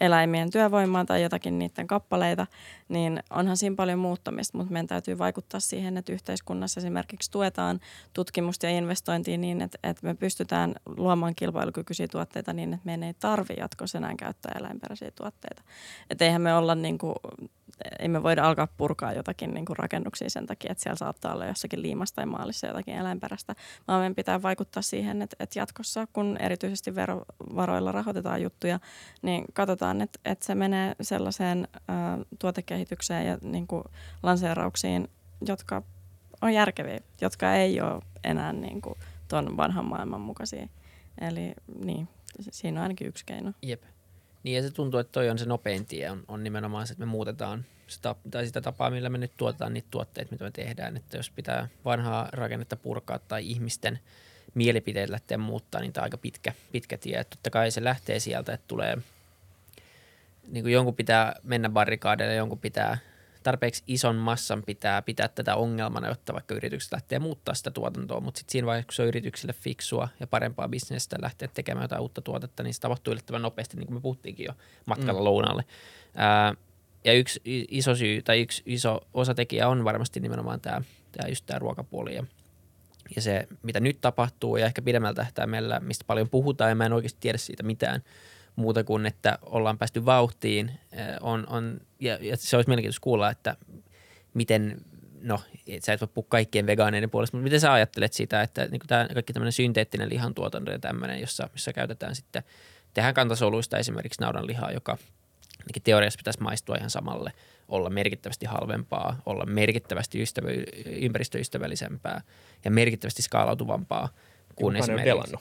eläimien työvoimaa tai jotakin niiden kappaleita, niin onhan siinä paljon muuttamista, mutta meidän täytyy vaikuttaa siihen, että yhteiskunnassa esimerkiksi tuetaan tutkimusta ja investointia niin, että, että me pystytään luomaan kilpailukykyisiä tuotteita niin, että meidän ei tarvitse jatkossa enää käyttää eläinperäisiä tuotteita. Että eihän me olla niin kuin ei me voida alkaa purkaa jotakin niin kuin rakennuksia sen takia, että siellä saattaa olla jossakin liimassa tai maalissa jotakin eläinperäistä, vaan meidän pitää vaikuttaa siihen, että, että jatkossa, kun erityisesti verovaroilla rahoitetaan juttuja, niin katsotaan, että, että se menee sellaiseen ä, tuotekehitykseen ja niin kuin lanseerauksiin, jotka on järkeviä, jotka ei ole enää niin kuin ton vanhan maailman mukaisia. Eli niin, siinä on ainakin yksi keino. Jep. Niin ja se tuntuu, että toi on se nopein tie, on, on nimenomaan se, että me muutetaan sitä, tai sitä tapaa, millä me nyt tuotetaan niitä tuotteita, mitä me tehdään. Että jos pitää vanhaa rakennetta purkaa tai ihmisten mielipiteet lähteä muuttaa, niin tämä on aika pitkä, pitkä tie. Että totta kai se lähtee sieltä, että tulee, niin kuin jonkun pitää mennä barrikaadeille, jonkun pitää tarpeeksi ison massan pitää pitää tätä ongelmana, jotta vaikka yritykset lähtee muuttaa sitä tuotantoa, mutta sitten siinä vaiheessa, kun se on yrityksille fiksua ja parempaa bisnestä lähteä tekemään jotain uutta tuotetta, niin se tapahtuu yllättävän nopeasti, niin kuin me puhuttiinkin jo matkalla mm. lounalle. Ää, ja yksi iso syy tai yksi iso osatekijä on varmasti nimenomaan tämä, tämä just tämä ruokapuoli ja, ja se, mitä nyt tapahtuu ja ehkä pidemmällä tähtäimellä, mistä paljon puhutaan ja mä en oikeasti tiedä siitä mitään – muuta kuin, että ollaan päästy vauhtiin. On, on, ja, ja se olisi mielenkiintoista kuulla, että miten, no sä et voi puhua kaikkien vegaaneiden puolesta, mutta miten sä ajattelet sitä, että niin tämä kaikki tämmöinen synteettinen lihantuotanto ja tämmöinen, jossa, jossa käytetään sitten, tehdään kantasoluista esimerkiksi naudanlihaa, joka teoriassa pitäisi maistua ihan samalle, olla merkittävästi halvempaa, olla merkittävästi ystävä, ympäristöystävällisempää ja merkittävästi skaalautuvampaa kuin esimerkiksi.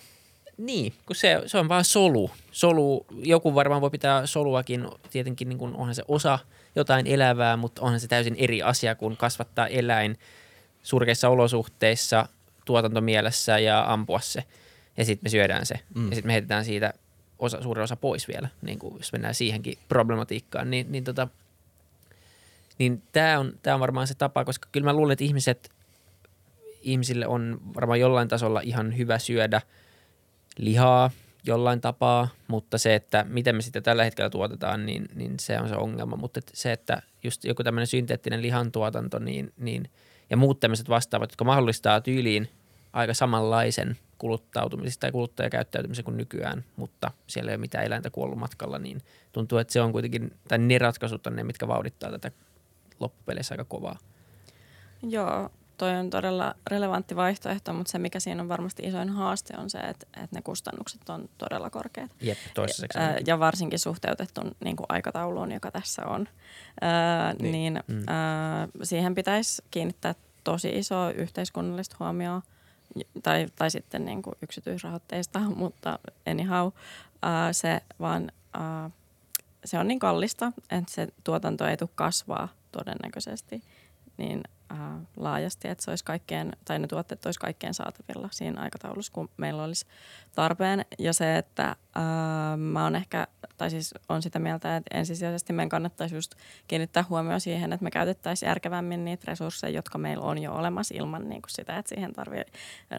Niin, kun se, se on vaan solu. solu. Joku varmaan voi pitää soluakin, tietenkin niin kuin onhan se osa jotain elävää, mutta onhan se täysin eri asia kuin kasvattaa eläin surkeissa olosuhteissa, tuotantomielessä ja ampua se. Ja sitten me syödään se. Mm. Ja sitten me heitetään siitä osa, suuri osa pois vielä, niin kuin jos mennään siihenkin problematiikkaan. Niin, niin, tota, niin tämä on, tää on varmaan se tapa, koska kyllä mä luulen, että ihmiset, ihmisille on varmaan jollain tasolla ihan hyvä syödä – lihaa jollain tapaa, mutta se, että miten me sitä tällä hetkellä tuotetaan, niin, niin se on se ongelma. Mutta se, että just joku tämmöinen synteettinen lihantuotanto niin, niin, ja muut tämmöiset vastaavat, jotka mahdollistaa tyyliin aika samanlaisen kuluttautumisen tai kuluttajakäyttäytymisen kuin nykyään, mutta siellä ei ole mitään eläintä kuollut matkalla, niin tuntuu, että se on kuitenkin, tai ne ratkaisut on ne, mitkä vauhdittaa tätä loppupeleissä aika kovaa. Joo, toi on todella relevantti vaihtoehto, mutta se mikä siinä on varmasti isoin haaste on se, että, että ne kustannukset on todella korkeat. Jep, toistaiseksi. Ja, ja varsinkin suhteutettu niin kuin aikatauluun, joka tässä on. Ää, niin, niin mm. ää, siihen pitäisi kiinnittää tosi iso yhteiskunnallista huomioon tai, tai sitten niin kuin yksityisrahoitteista, mutta anyhow, ää, se vaan ää, se on niin kallista, että se tuotanto ei tule kasvaa todennäköisesti, niin äh, laajasti, että se olisi kaikkien, tai ne tuotteet olisi kaikkien saatavilla siinä aikataulussa, kun meillä olisi tarpeen. Ja se, että ää, mä oon ehkä, tai siis on sitä mieltä, että ensisijaisesti meidän kannattaisi just kiinnittää huomioon siihen, että me käytettäisiin järkevämmin niitä resursseja, jotka meillä on jo olemassa ilman niin kuin sitä, että siihen tarvii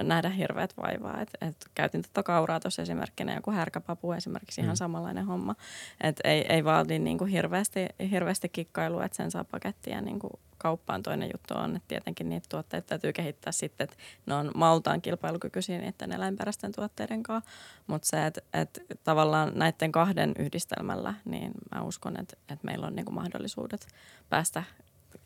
nähdä hirveät vaivaa. Et, et käytin tätä kauraa tuossa esimerkkinä, joku härkäpapu esimerkiksi ihan mm. samanlainen homma. Et ei, ei vaadi niin kuin hirveästi, hirveästi kikkailua, että sen saa pakettia niin kuin kauppaan. Toinen juttu on, että tietenkin niitä tuotteita täytyy kehittää sitten, että ne on maultaan kilpailukykyisiä niiden eläinperäisten tuotteiden kanssa. Mutta se, että, että tavallaan näiden kahden yhdistelmällä, niin mä uskon, että, että meillä on niin kuin mahdollisuudet päästä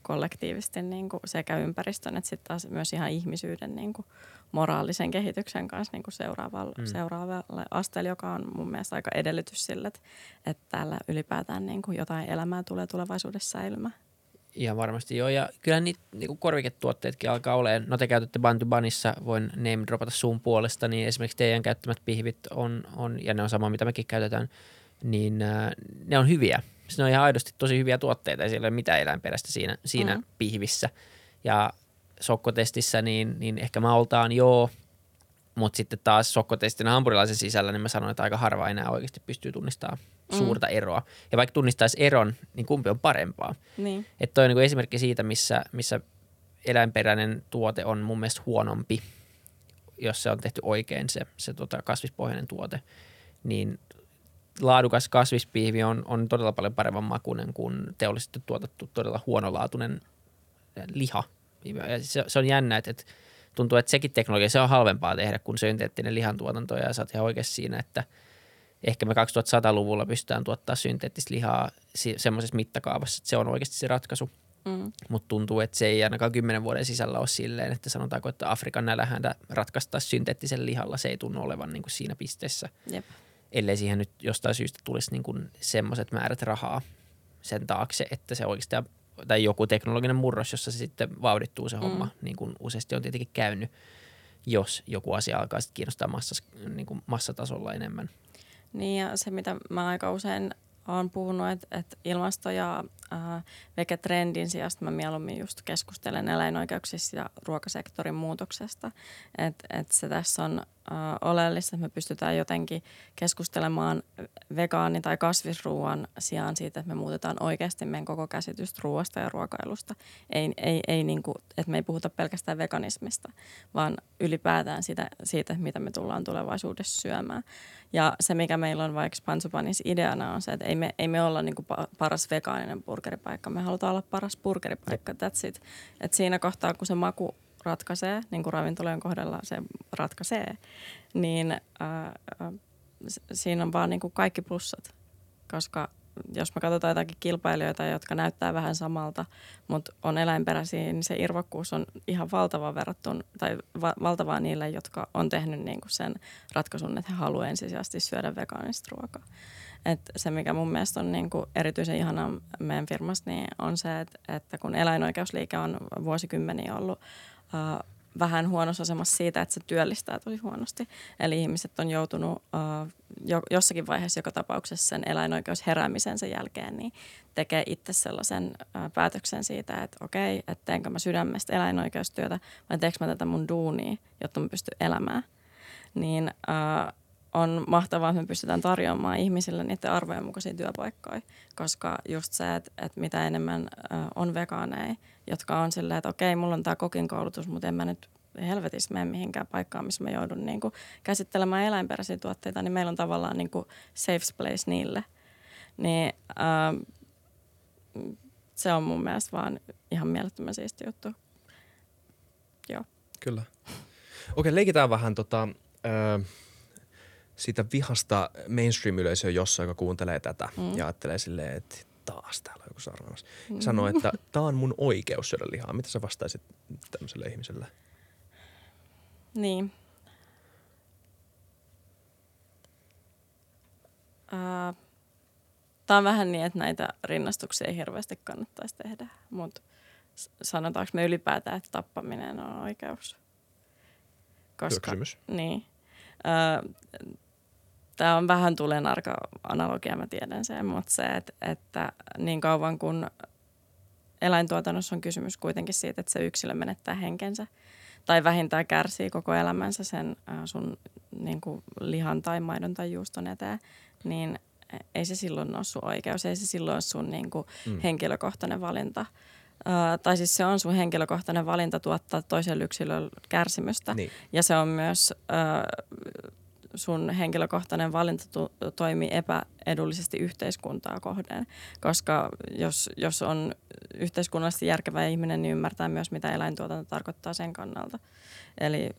kollektiivisesti niin kuin sekä ympäristön että sitten taas myös ihan ihmisyyden niin kuin moraalisen kehityksen kanssa niin kuin seuraavalle, mm. seuraavalle asteelle, joka on mun mielestä aika edellytys sille, että, että täällä ylipäätään niin kuin jotain elämää tulee tulevaisuudessa säilymään. Ihan varmasti joo. Ja kyllä niitä niinku korviketuotteetkin alkaa olemaan. No te käytätte Bantu Banissa, voin name dropata suun puolesta, niin esimerkiksi teidän käyttämät pihvit on, on ja ne on sama, mitä mekin käytetään, niin äh, ne on hyviä. Se on ihan aidosti tosi hyviä tuotteita ja siellä ei ole mitään eläinperäistä siinä, siinä mm. pihvissä. Ja sokkotestissä, niin, niin ehkä oltaan joo, mutta sitten taas sokkotestin hampurilaisen sisällä, niin mä sanoin, että aika harva enää oikeasti pystyy tunnistamaan mm. suurta eroa. Ja vaikka tunnistaisi eron, niin kumpi on parempaa. Niin. Että toi on niin esimerkki siitä, missä, missä eläinperäinen tuote on mun mielestä huonompi, jos se on tehty oikein se, se tota kasvispohjainen tuote, niin laadukas kasvispiivi on, on todella paljon paremman makuinen kuin teollisesti tuotettu todella huonolaatuinen liha. Ja se, se on jännä, että, että tuntuu, että sekin teknologia, se on halvempaa tehdä kuin synteettinen lihantuotanto ja sä oot ihan oikeassa siinä, että ehkä me 2100-luvulla pystytään tuottaa synteettistä lihaa semmoisessa mittakaavassa, että se on oikeasti se ratkaisu. Mm. Mutta tuntuu, että se ei ainakaan kymmenen vuoden sisällä ole silleen, että sanotaanko, että Afrikan nälähäntä ratkaista synteettisen lihalla, se ei tunnu olevan niin kuin siinä pisteessä. Jep. Ellei siihen nyt jostain syystä tulisi niin semmoiset määrät rahaa sen taakse, että se oikeasti tai joku teknologinen murros, jossa se sitten vauhdittuu se mm. homma, niin kuin useasti on tietenkin käynyt, jos joku asia alkaa sitten kiinnostaa massas, niin kuin massatasolla enemmän. Niin ja se, mitä mä aika usein olen puhunut, että, että ilmasto- ja äh, vegetrendin sijasta mä mieluummin just keskustelen eläinoikeuksista ja ruokasektorin muutoksesta. Että et se tässä on oleellista, että me pystytään jotenkin keskustelemaan vegaani- tai kasvisruuan sijaan siitä, että me muutetaan oikeasti meidän koko käsitystä ruoasta ja ruokailusta. Ei, ei, ei niin kuin, että me ei puhuta pelkästään veganismista, vaan ylipäätään sitä, siitä, mitä me tullaan tulevaisuudessa syömään. Ja se, mikä meillä on vaikka Pansupanis ideana on se, että ei me, ei me olla niin kuin paras vegaaninen burgeripaikka. Me halutaan olla paras burgeripaikka, that's it. Et siinä kohtaa, kun se maku ratkaisee, niin kuin ravintolojen kohdalla se ratkaisee, niin ää, siinä on vaan niin kuin kaikki plussat. Koska jos me katsotaan jotakin kilpailijoita, jotka näyttää vähän samalta, mutta on eläinperäisiä, niin se irvokkuus on ihan valtava verrattuna, tai va- valtavaa niille, jotka on tehnyt niin kuin sen ratkaisun, että he haluavat ensisijaisesti syödä vegaanista ruokaa. Et se, mikä mun mielestä on niin kuin erityisen ihanaa meidän firmassa, niin on se, että, että kun eläinoikeusliike on vuosikymmeniä ollut uh, vähän huonossa asemassa siitä, että se työllistää tosi huonosti. Eli ihmiset on joutunut uh, jo, jossakin vaiheessa joka tapauksessa sen eläinoikeus heräämisen sen jälkeen, niin tekee itse sellaisen uh, päätöksen siitä, että okei, että teenkö mä sydämestä eläinoikeustyötä vai teekö mä tätä mun duunia, jotta mä pystyn elämään. Niin uh, on mahtavaa, että me pystytään tarjoamaan ihmisille niiden arvojen mukaisia työpaikkoja, koska just se, että, että mitä enemmän on vegaaneja, jotka on silleen, että okei, mulla on tämä kokin koulutus, mutta en mä nyt helvetissä mene mihinkään paikkaan, missä mä joudun niin kuin käsittelemään eläinperäisiä tuotteita, niin meillä on tavallaan niin kuin safe place niille. Niin ää, se on mun mielestä vaan ihan mielettömän siisti juttu. Joo. Kyllä. Okei, leikitään vähän tota, ö, siitä vihasta mainstream-yleisöä jossain, joka kuuntelee tätä mm. ja ajattelee silleen, että taas täällä on joku sarnaus. Mm. Sanoo, että tämä on mun oikeus syödä lihaa. Mitä sä vastaisit tämmöiselle ihmiselle? Niin. Uh, Tämä on vähän niin, että näitä rinnastuksia ei hirveästi kannattaisi tehdä, mutta sanotaanko me ylipäätään, että tappaminen on oikeus? Koska, Niin. Uh, Tämä on vähän tulenarka analogia, mä tiedän sen, mutta se, että, että niin kauan kun eläintuotannossa on kysymys kuitenkin siitä, että se yksilö menettää henkensä tai vähintään kärsii koko elämänsä sen sun niin kuin lihan tai maidon tai juuston eteen, niin ei se silloin ole sun oikeus, ei se silloin ole sun niin kuin mm. henkilökohtainen valinta. Uh, tai siis se on sun henkilökohtainen valinta tuottaa toiselle yksilölle kärsimystä. Niin. Ja se on myös uh, sun henkilökohtainen valinta to- toimii epäedullisesti yhteiskuntaa kohden. Koska jos, jos on yhteiskunnallisesti järkevä ihminen, niin ymmärtää myös, mitä eläintuotanto tarkoittaa sen kannalta. Eli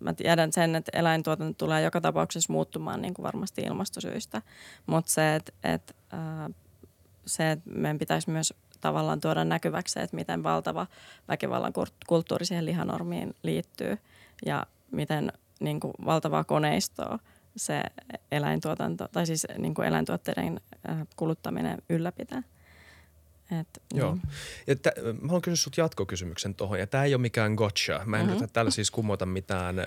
mä tiedän sen, että eläintuotanto tulee joka tapauksessa muuttumaan niin kuin varmasti ilmastosyistä, mutta se, että, että, äh, se, että meidän pitäisi myös tavallaan tuoda näkyväksi että miten valtava väkivallan kulttuuri siihen lihanormiin liittyy ja miten niin kuin valtavaa koneistoa se eläintuotanto, tai siis niin kuin eläintuotteiden kuluttaminen ylläpitää. Et, Joo. Niin. Ja tä, mä haluan kysyä sut jatkokysymyksen tuohon, ja tämä ei ole mikään gotcha. Mä en mm-hmm. yritä tällä siis kumota mitään äh,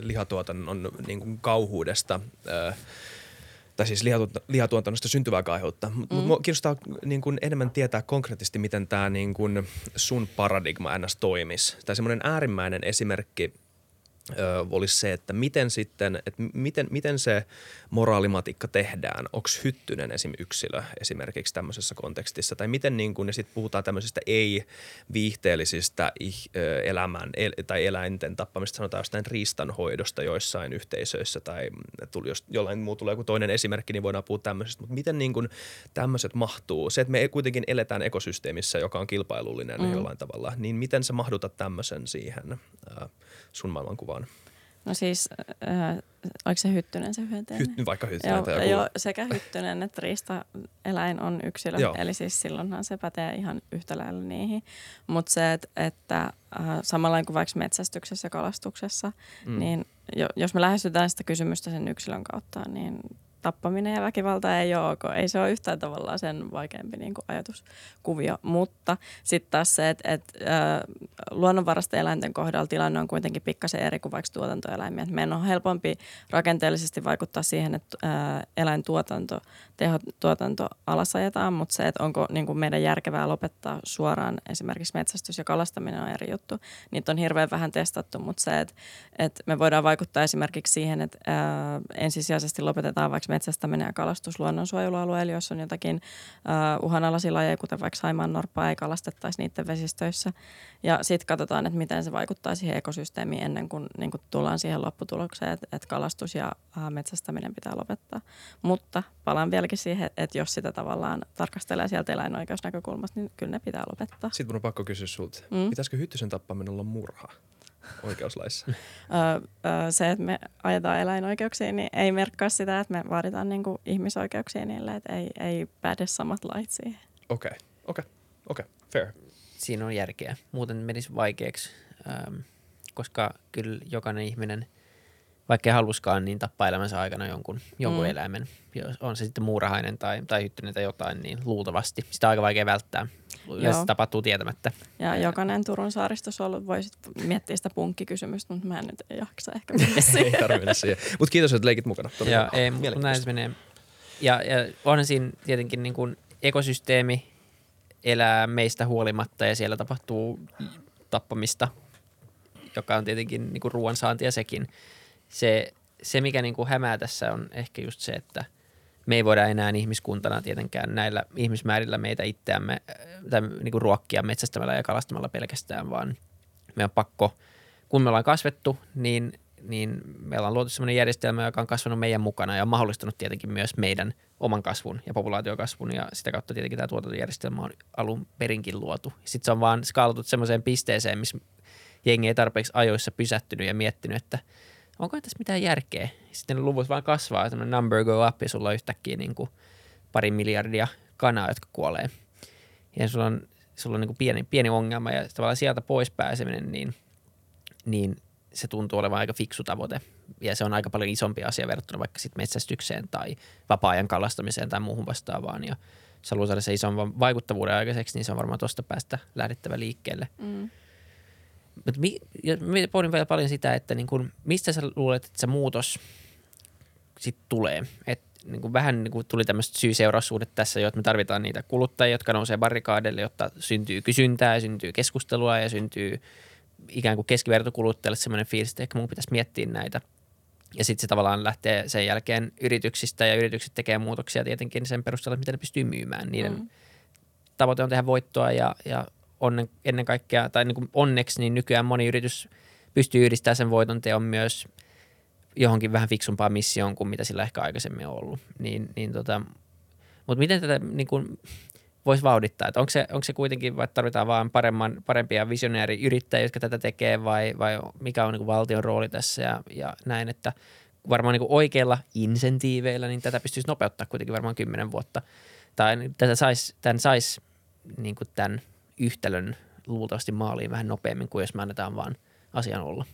lihatuotannon niin kuin kauhuudesta. Äh, tai siis lihatuotannosta syntyvää kaihuutta. Mutta mm. mua kiinnostaa niin kuin enemmän tietää konkreettisesti, miten tämä niin kuin sun paradigma ns. toimisi. Tai semmoinen äärimmäinen esimerkki ö, olisi se, että miten sitten, että miten, miten se moraalimatikka tehdään. Onko hyttynen esim. yksilö esimerkiksi tämmöisessä kontekstissa? Tai miten niin kun, sitten puhutaan tämmöisistä ei-viihteellisistä elämän el, tai eläinten tappamista, sanotaan jostain riistanhoidosta joissain yhteisöissä tai tuli, jos jollain muu tulee joku toinen esimerkki, niin voidaan puhua tämmöisestä. Mutta miten niin kun tämmöiset mahtuu? Se, että me kuitenkin eletään ekosysteemissä, joka on kilpailullinen mm. jollain tavalla, niin miten sä mahdutat tämmöisen siihen äh, sun maailmankuvaan? No siis, äh, oliko se hyttynen se hyönteinen? Hytty, vaikka hyttynen joo, joku. Joo, sekä hyttynen että riista-eläin on yksilö, joo. eli siis silloinhan se pätee ihan yhtä lailla niihin. Mutta se, että, että äh, samalla kuin vaikka metsästyksessä ja kalastuksessa, mm. niin jo, jos me lähestytään sitä kysymystä sen yksilön kautta, niin tappaminen ja väkivalta ei ole ok. Ei se ole yhtään tavallaan sen vaikeampi niin kuin ajatuskuvio. Mutta sitten taas se, että, äh, luonnonvarasta eläinten kohdalla tilanne on kuitenkin pikkasen eri kuin vaikka tuotantoeläimiä. meidän on helpompi rakenteellisesti vaikuttaa siihen, että äh, eläintuotanto, tehotuotanto alasajetaan, mutta se, että onko niin kuin meidän järkevää lopettaa suoraan esimerkiksi metsästys ja kalastaminen on eri juttu. Niitä on hirveän vähän testattu, mutta se, että, että me voidaan vaikuttaa esimerkiksi siihen, että ensisijaisesti lopetetaan vaikka metsästäminen ja kalastus luonnonsuojelualueella, jos on jotakin uh, uhanalaisia lajeja, kuten vaikka Saimaan norppaa, ei kalastettaisi niiden vesistöissä. Ja sitten katsotaan, että miten se vaikuttaa siihen ekosysteemiin ennen kuin, niin kuin tullaan siihen lopputulokseen, että, että kalastus ja uh, metsästäminen pitää lopettaa. Mutta palaan vieläkin siihen, että jos sitä tavallaan tarkastelee sieltä eläinoikeusnäkökulmasta, niin kyllä ne pitää lopettaa. Sitten mun on pakko kysyä sulta, mm? pitäisikö hyttysen tappaminen olla murha? Oikeuslaissa? se, että me ajetaan eläinoikeuksiin, niin ei merkkaa sitä, että me vaaditaan niin kuin ihmisoikeuksia niille, että ei, ei päde samat lait siihen. Okei, okay. okei, okay. okei, okay. fair. Siinä on järkeä. Muuten menisi vaikeaksi, ähm, koska kyllä jokainen ihminen, vaikka ei haluskaan, niin tappaa elämänsä aikana jonkun, jonkun mm. eläimen. Jos on se sitten muurahainen tai, tai hyttynen tai jotain, niin luultavasti. Sitä on aika vaikea välttää yleensä Joo. tapahtuu tietämättä. Ja jokainen Turun saaristossa ollut voi miettiä sitä punkkikysymystä, mutta mä en nyt jaksa ehkä mennä siihen. ei tarvitse siihen. Mutta kiitos, että leikit mukana. Joo, ei, näin se menee. Ja, ja onhan siinä tietenkin niin kuin ekosysteemi elää meistä huolimatta ja siellä tapahtuu tappamista, joka on tietenkin niin kuin ruoansaantia sekin. Se, se mikä niin kuin hämää tässä on ehkä just se, että – me ei voida enää ihmiskuntana tietenkään näillä ihmismäärillä meitä itseämme äh, tai niin kuin ruokkia metsästämällä ja kalastamalla pelkästään, vaan me on pakko, kun me ollaan kasvettu, niin, niin meillä on luotu sellainen järjestelmä, joka on kasvanut meidän mukana ja on mahdollistanut tietenkin myös meidän oman kasvun ja populaatiokasvun ja sitä kautta tietenkin tämä tuotantojärjestelmä on alun perinkin luotu. Sitten se on vaan skaalatut semmoiseen pisteeseen, missä jengi ei tarpeeksi ajoissa pysähtynyt ja miettinyt, että – onko tässä mitään järkeä? Sitten luvut vaan kasvaa, että number go up ja sulla on yhtäkkiä niin kuin pari miljardia kanaa, jotka kuolee. Ja sulla on, sulla on niin kuin pieni, pieni ongelma ja tavallaan sieltä pois pääseminen, niin, niin se tuntuu olevan aika fiksu tavoite. Ja se on aika paljon isompi asia verrattuna vaikka sit metsästykseen tai vapaa-ajan kalastamiseen tai muuhun vastaavaan. Ja jos haluaa saada se ison vaikuttavuuden aikaiseksi, niin se on varmaan tuosta päästä lähdettävä liikkeelle. Mm. Mutta mi, pohdin vielä paljon sitä, että niin kun, mistä sä luulet, että se muutos sitten tulee. Et niin kuin vähän niin kuin tuli tämmöistä syy-seuraussuhdetta tässä jo, että me tarvitaan niitä kuluttajia, jotka nousee barrikaadeille, jotta syntyy kysyntää ja syntyy keskustelua ja syntyy ikään kuin keskivertokuluttajalle semmoinen fiilis, että ehkä mun pitäisi miettiä näitä. Ja sitten se tavallaan lähtee sen jälkeen yrityksistä ja yritykset tekee muutoksia tietenkin sen perusteella, miten ne pystyy myymään. Niiden mm. tavoite on tehdä voittoa ja, ja onnen, ennen kaikkea, tai niin kuin onneksi niin nykyään moni yritys pystyy yhdistämään sen voiton teon myös johonkin vähän fiksumpaan missioon kuin mitä sillä ehkä aikaisemmin on ollut. Niin, niin tota, mutta miten tätä niin kuin, voisi vauhdittaa? Että onko, se, onko se kuitenkin, vai tarvitaan vaan paremman, parempia visionääriyrittäjiä, jotka tätä tekee, vai, vai mikä on niin valtion rooli tässä ja, ja näin, että varmaan niin oikeilla insentiiveillä, niin tätä pystyisi nopeuttaa kuitenkin varmaan kymmenen vuotta. Tai tätä sais, tämän saisi niin tämän yhtälön luultavasti maaliin vähän nopeammin kuin jos me annetaan vaan asian olla.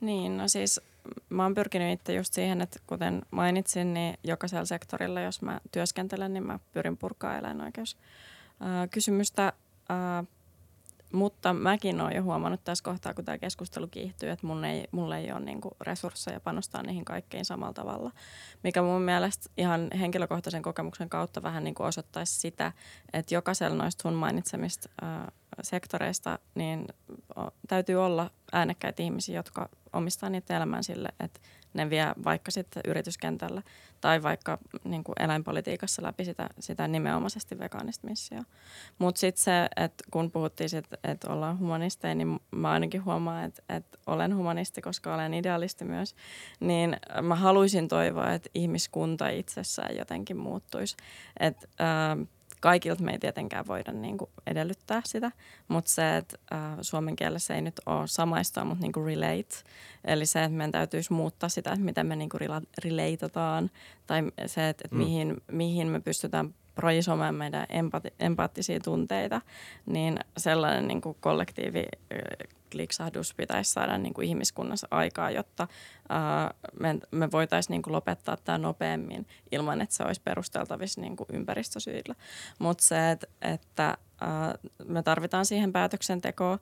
Niin, no siis mä oon pyrkinyt itse just siihen, että kuten mainitsin, niin jokaisella sektorilla, jos mä työskentelen, niin mä pyrin purkaa eläinoikeus kysymystä. Mutta mäkin olen jo huomannut tässä kohtaa, kun tämä keskustelu kiihtyy, että mun ei, mulla ei ole niinku resursseja panostaa niihin kaikkein samalla tavalla. Mikä mun mielestä ihan henkilökohtaisen kokemuksen kautta vähän niinku osoittaisi sitä, että jokaisella noista sun mainitsemista ää, sektoreista niin täytyy olla äänekkäitä ihmisiä, jotka omistaa niitä elämän sille, että ne vie vaikka sitten yrityskentällä tai vaikka niin kuin eläinpolitiikassa läpi sitä, sitä nimenomaisesti vegaanista missioa. Mutta sitten se, että kun puhuttiin siitä, että ollaan humanisteja, niin mä ainakin huomaan, että, että olen humanisti, koska olen idealisti myös, niin mä haluaisin toivoa, että ihmiskunta itsessään jotenkin muuttuisi. Että äh, kaikilta me ei tietenkään voida niin kuin edellyttää sitä, mutta se, että äh, suomen kielessä ei nyt ole samaistua, mutta niin kuin relate. Eli se, että meidän täytyisi muuttaa sitä, että miten me niin kuin relateataan tai se, että, että mm. mihin, mihin me pystytään projisoimaan meidän empati, empaattisia tunteita, niin sellainen niin kuin kollektiivi liksahdus pitäisi saada niin kuin ihmiskunnassa aikaa, jotta ää, me, me voitaisiin niin kuin lopettaa tämä nopeammin ilman, että se olisi perusteltavissa niin kuin ympäristösyillä. Mutta se, että, että ää, me tarvitaan siihen päätöksentekoon,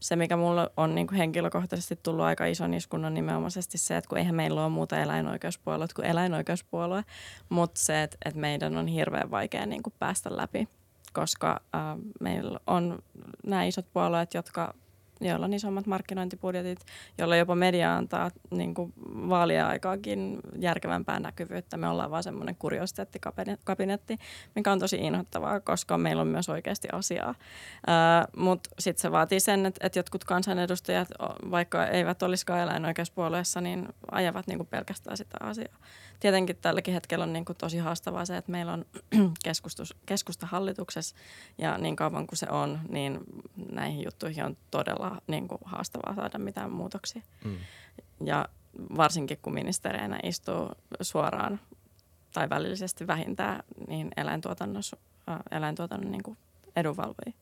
se, mikä mulle on niin kuin henkilökohtaisesti tullut aika ison iskun, on nimenomaisesti se, että kun eihän meillä ole muuta eläinoikeuspuolueet kuin eläinoikeuspuolue, mutta se, että, että meidän on hirveän vaikea niin kuin päästä läpi, koska äh, meillä on nämä isot puolueet, jotka joilla on isommat markkinointibudjetit, joilla jopa media antaa niin kuin vaalia aikaakin järkevämpää näkyvyyttä. Me ollaan vaan semmoinen kuriositeettikabinetti, mikä on tosi inhottavaa, koska meillä on myös oikeasti asiaa. Mutta sitten se vaatii sen, että, että jotkut kansanedustajat, vaikka eivät olisikaan eläinoikeuspuolueessa, niin ajavat niin kuin pelkästään sitä asiaa tietenkin tälläkin hetkellä on niin kuin tosi haastavaa se, että meillä on keskusta hallituksessa ja niin kauan kuin se on, niin näihin juttuihin on todella niin kuin haastavaa saada mitään muutoksia. Mm. Ja varsinkin kun ministereinä istuu suoraan tai välillisesti vähintään niin eläintuotannossa, eläintuotannon niin kuin edunvalvojia.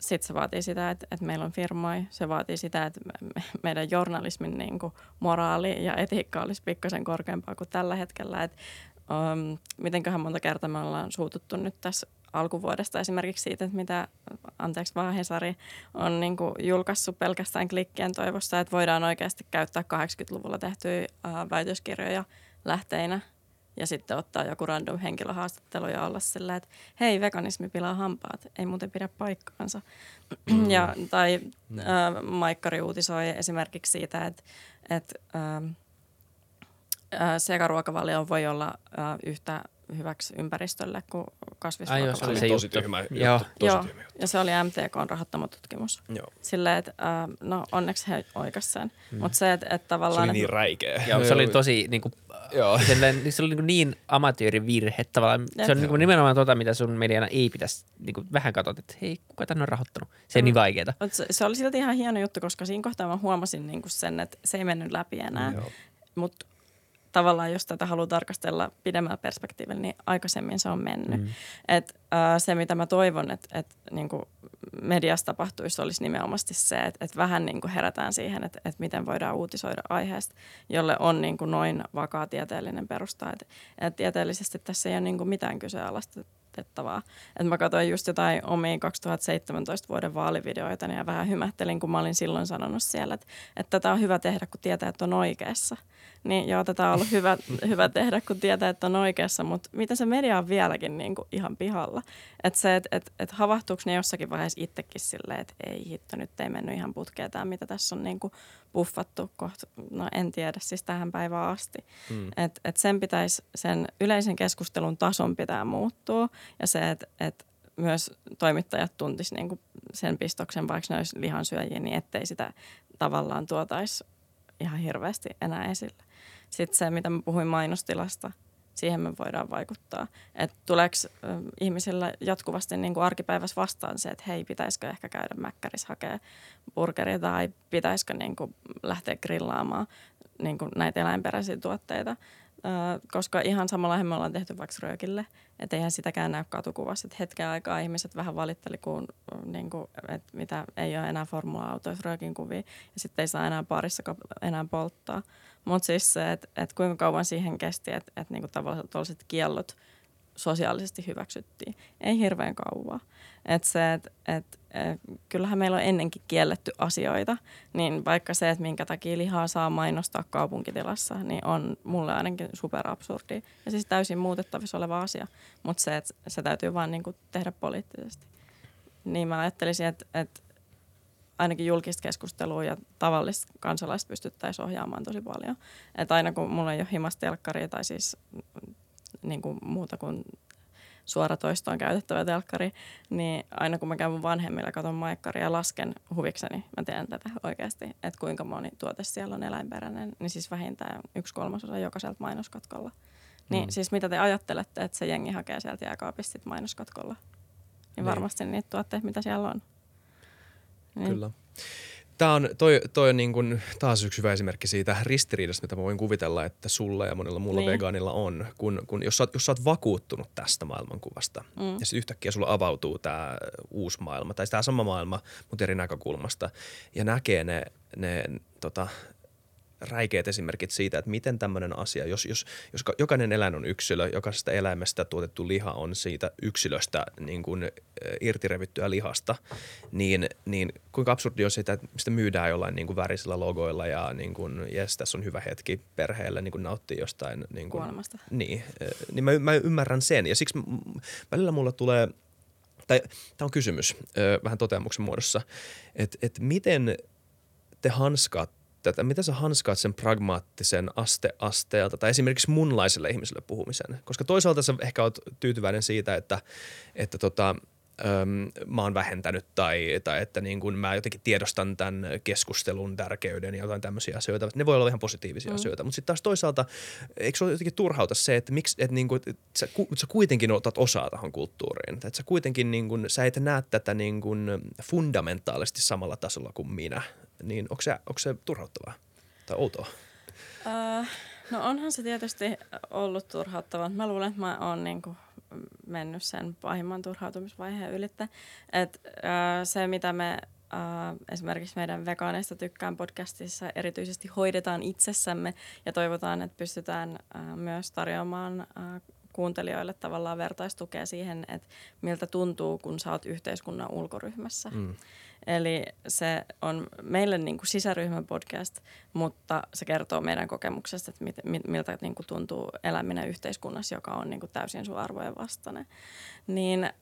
Sitten se vaatii sitä, että, että meillä on firmoja. Se vaatii sitä, että me, meidän journalismin niin kuin, moraali ja etiikka olisi pikkasen korkeampaa kuin tällä hetkellä. Et, um, mitenköhän monta kertaa me ollaan suututtu nyt tässä alkuvuodesta esimerkiksi siitä, että mitä, anteeksi vaan Hesari, on niin kuin julkaissut pelkästään klikkien toivossa, että voidaan oikeasti käyttää 80-luvulla tehtyjä uh, väitöskirjoja lähteinä ja sitten ottaa joku random henkilöhaastattelu ja olla sillä, että hei, veganismi pilaa hampaat, ei muuten pidä paikkaansa. Mm. ja, tai mm. äh, Maikkari uutisoi esimerkiksi siitä, että, että äh, sekaruokavalio voi olla äh, yhtä hyväksi ympäristölle kuin kasvisruokavalio. Ai, se oli se tosi tyhmä juttu. Joo. Tosi Joo. Tyhmä juttu. Ja se oli MTKn rahoittama tutkimus. Joo. Silleen, että äh, no onneksi he oikas sen. Mm. Mutta se, että et tavallaan... Se oli niin räikeä. Joo, se oli tosi niin kuin, Joo. Silleen, se oli niin, niin amatöörivirhe tavallaan. Jep. Se on niin kuin nimenomaan tota, mitä sun mediana ei pitäisi niin kuin vähän katsot, että hei, kuka tänne on rahoittanut. Se on mm. niin vaikeeta. Se, se, oli silti ihan hieno juttu, koska siinä kohtaa mä huomasin niin kuin sen, että se ei mennyt läpi enää. Mutta tavallaan, jos tätä haluaa tarkastella pidemmällä perspektiivillä, niin aikaisemmin se on mennyt. Mm. Et, äh, se, mitä mä toivon, että et, niin mediassa tapahtuisi, olisi nimenomaan se, että et vähän niin kuin herätään siihen, että et miten voidaan uutisoida aiheesta, jolle on niin kuin noin vakaa tieteellinen perusta. Et, et tieteellisesti tässä ei ole niin kuin mitään kyseenalaista valitettavaa. Et mä katsoin just jotain omia 2017 vuoden vaalivideoita ja vähän hymähtelin, kun mä olin silloin sanonut siellä, että, että tätä on hyvä tehdä, kun tietää, että on oikeassa. Niin joo, tätä on ollut hyvä, hyvä tehdä, kun tietää, että on oikeassa, mutta mitä se media on vieläkin niin kuin ihan pihalla. Että se, että et, et havahtuuko ne jossakin vaiheessa itsekin silleen, että ei hitto, nyt ei mennyt ihan putkeen tämä, mitä tässä on niin kuin puffattu kohta, no en tiedä, siis tähän päivään asti. Hmm. Että et sen pitäisi, sen yleisen keskustelun tason pitää muuttua ja se, että et myös toimittajat tuntisi niin sen pistoksen, vaikka ne olisi lihansyöjiä, niin ettei sitä tavallaan tuotaisi ihan hirveästi enää esille. Sitten se, mitä mä puhuin mainostilasta, siihen me voidaan vaikuttaa. Että tuleeko ihmisillä jatkuvasti niin kuin arkipäivässä vastaan se, että hei, pitäisikö ehkä käydä mäkkärissä hakea burgeria tai pitäisikö niin kuin lähteä grillaamaan niin kuin näitä eläinperäisiä tuotteita – koska ihan samalla me ollaan tehty vaikka röökille, että eihän sitäkään näy katukuvassa. Että hetken aikaa ihmiset vähän valitteli, kun, niin kuin, että mitä ei ole enää formula-autoissa röökin kuvia ja sitten ei saa enää parissa enää polttaa. Mutta siis se, että, että kuinka kauan siihen kesti, että, että niin tavallaan tuollaiset kiellot – sosiaalisesti hyväksyttiin. Ei hirveän kauan. Et se, et, et, et, kyllähän meillä on ennenkin kielletty asioita, niin vaikka se, että minkä takia lihaa saa mainostaa kaupunkitilassa, niin on mulle ainakin superabsurdi. Ja siis täysin muutettavissa oleva asia, mutta se, että se täytyy vaan niinku tehdä poliittisesti. Niin mä ajattelisin, että, että ainakin julkista keskustelua ja tavallista kansalaista pystyttäisiin ohjaamaan tosi paljon. Että aina kun mulla ei ole himasta tai siis niin kuin muuta kuin suoratoistoon käytettävä telkkari, niin aina kun mä käyn mun vanhemmilla, katon maikkaria ja lasken huvikseni, mä teen tätä oikeasti, että kuinka moni tuote siellä on eläinperäinen, niin siis vähintään yksi kolmasosa jokaiselta mainoskatkolla. Niin mm. siis mitä te ajattelette, että se jengi hakee sieltä jääkaapista mainoskatkolla? Niin, niin varmasti niitä tuotteita, mitä siellä on. Niin. Kyllä. Tämä on, toi, toi on niin kuin taas yksi hyvä esimerkki siitä ristiriidasta, mitä mä voin kuvitella, että sulla ja monilla muulla niin. vegaanilla on. Kun, kun jos, sä oot, jos sä oot vakuuttunut tästä maailmankuvasta mm. ja sitten yhtäkkiä sulla avautuu tämä uusi maailma tai tämä sama maailma, mutta eri näkökulmasta ja näkee ne, ne tota, räikeät esimerkit siitä, että miten tämmöinen asia, jos, jos, jos jokainen eläin on yksilö, jokaisesta eläimestä tuotettu liha on siitä yksilöstä niin kuin irtirevittyä lihasta, niin, niin kuinka absurdi on sitä, että mistä myydään jollain niin kuin värisillä logoilla ja niin kuin, jes, tässä on hyvä hetki perheelle niin kuin nauttia jostain. Niin kuin, Kuolemasta. Niin, niin mä, mä ymmärrän sen ja siksi välillä mulla tulee, tai tämä on kysymys vähän toteamuksen muodossa, että, että miten te hanskaat tätä, mitä sä hanskaat sen pragmaattisen aste asteelta tai esimerkiksi munlaiselle ihmiselle puhumisen? Koska toisaalta sä ehkä oot tyytyväinen siitä, että, että tota, öm, mä oon vähentänyt tai, tai että niin kun mä jotenkin tiedostan tämän keskustelun tärkeyden ja jotain tämmöisiä asioita. Ne voi olla ihan positiivisia mm. asioita, mutta sitten taas toisaalta eikö se ole jotenkin turhauta se, että, miksi, että, niin kun, että sä, sä kuitenkin otat osaa tähän kulttuuriin. Että sä kuitenkin niin kun, sä et näe tätä niin kun fundamentaalisesti samalla tasolla kuin minä niin onko se, onko se turhauttavaa tai outoa? Uh, no onhan se tietysti ollut turhauttavaa. Mä luulen, että mä oon niinku mennyt sen pahimman turhautumisvaiheen ylittä. Et, uh, se, mitä me uh, esimerkiksi meidän vegaaneista tykkään podcastissa erityisesti hoidetaan itsessämme ja toivotaan, että pystytään uh, myös tarjoamaan uh, kuuntelijoille tavallaan vertaistukea siihen, että miltä tuntuu, kun sä oot yhteiskunnan ulkoryhmässä. Mm. Eli se on meille niin kuin sisäryhmän podcast, mutta se kertoo meidän kokemuksesta, että mit, miltä niin kuin tuntuu eläminen yhteiskunnassa, joka on niin kuin täysin sun arvojen vastainen. Niin, äh,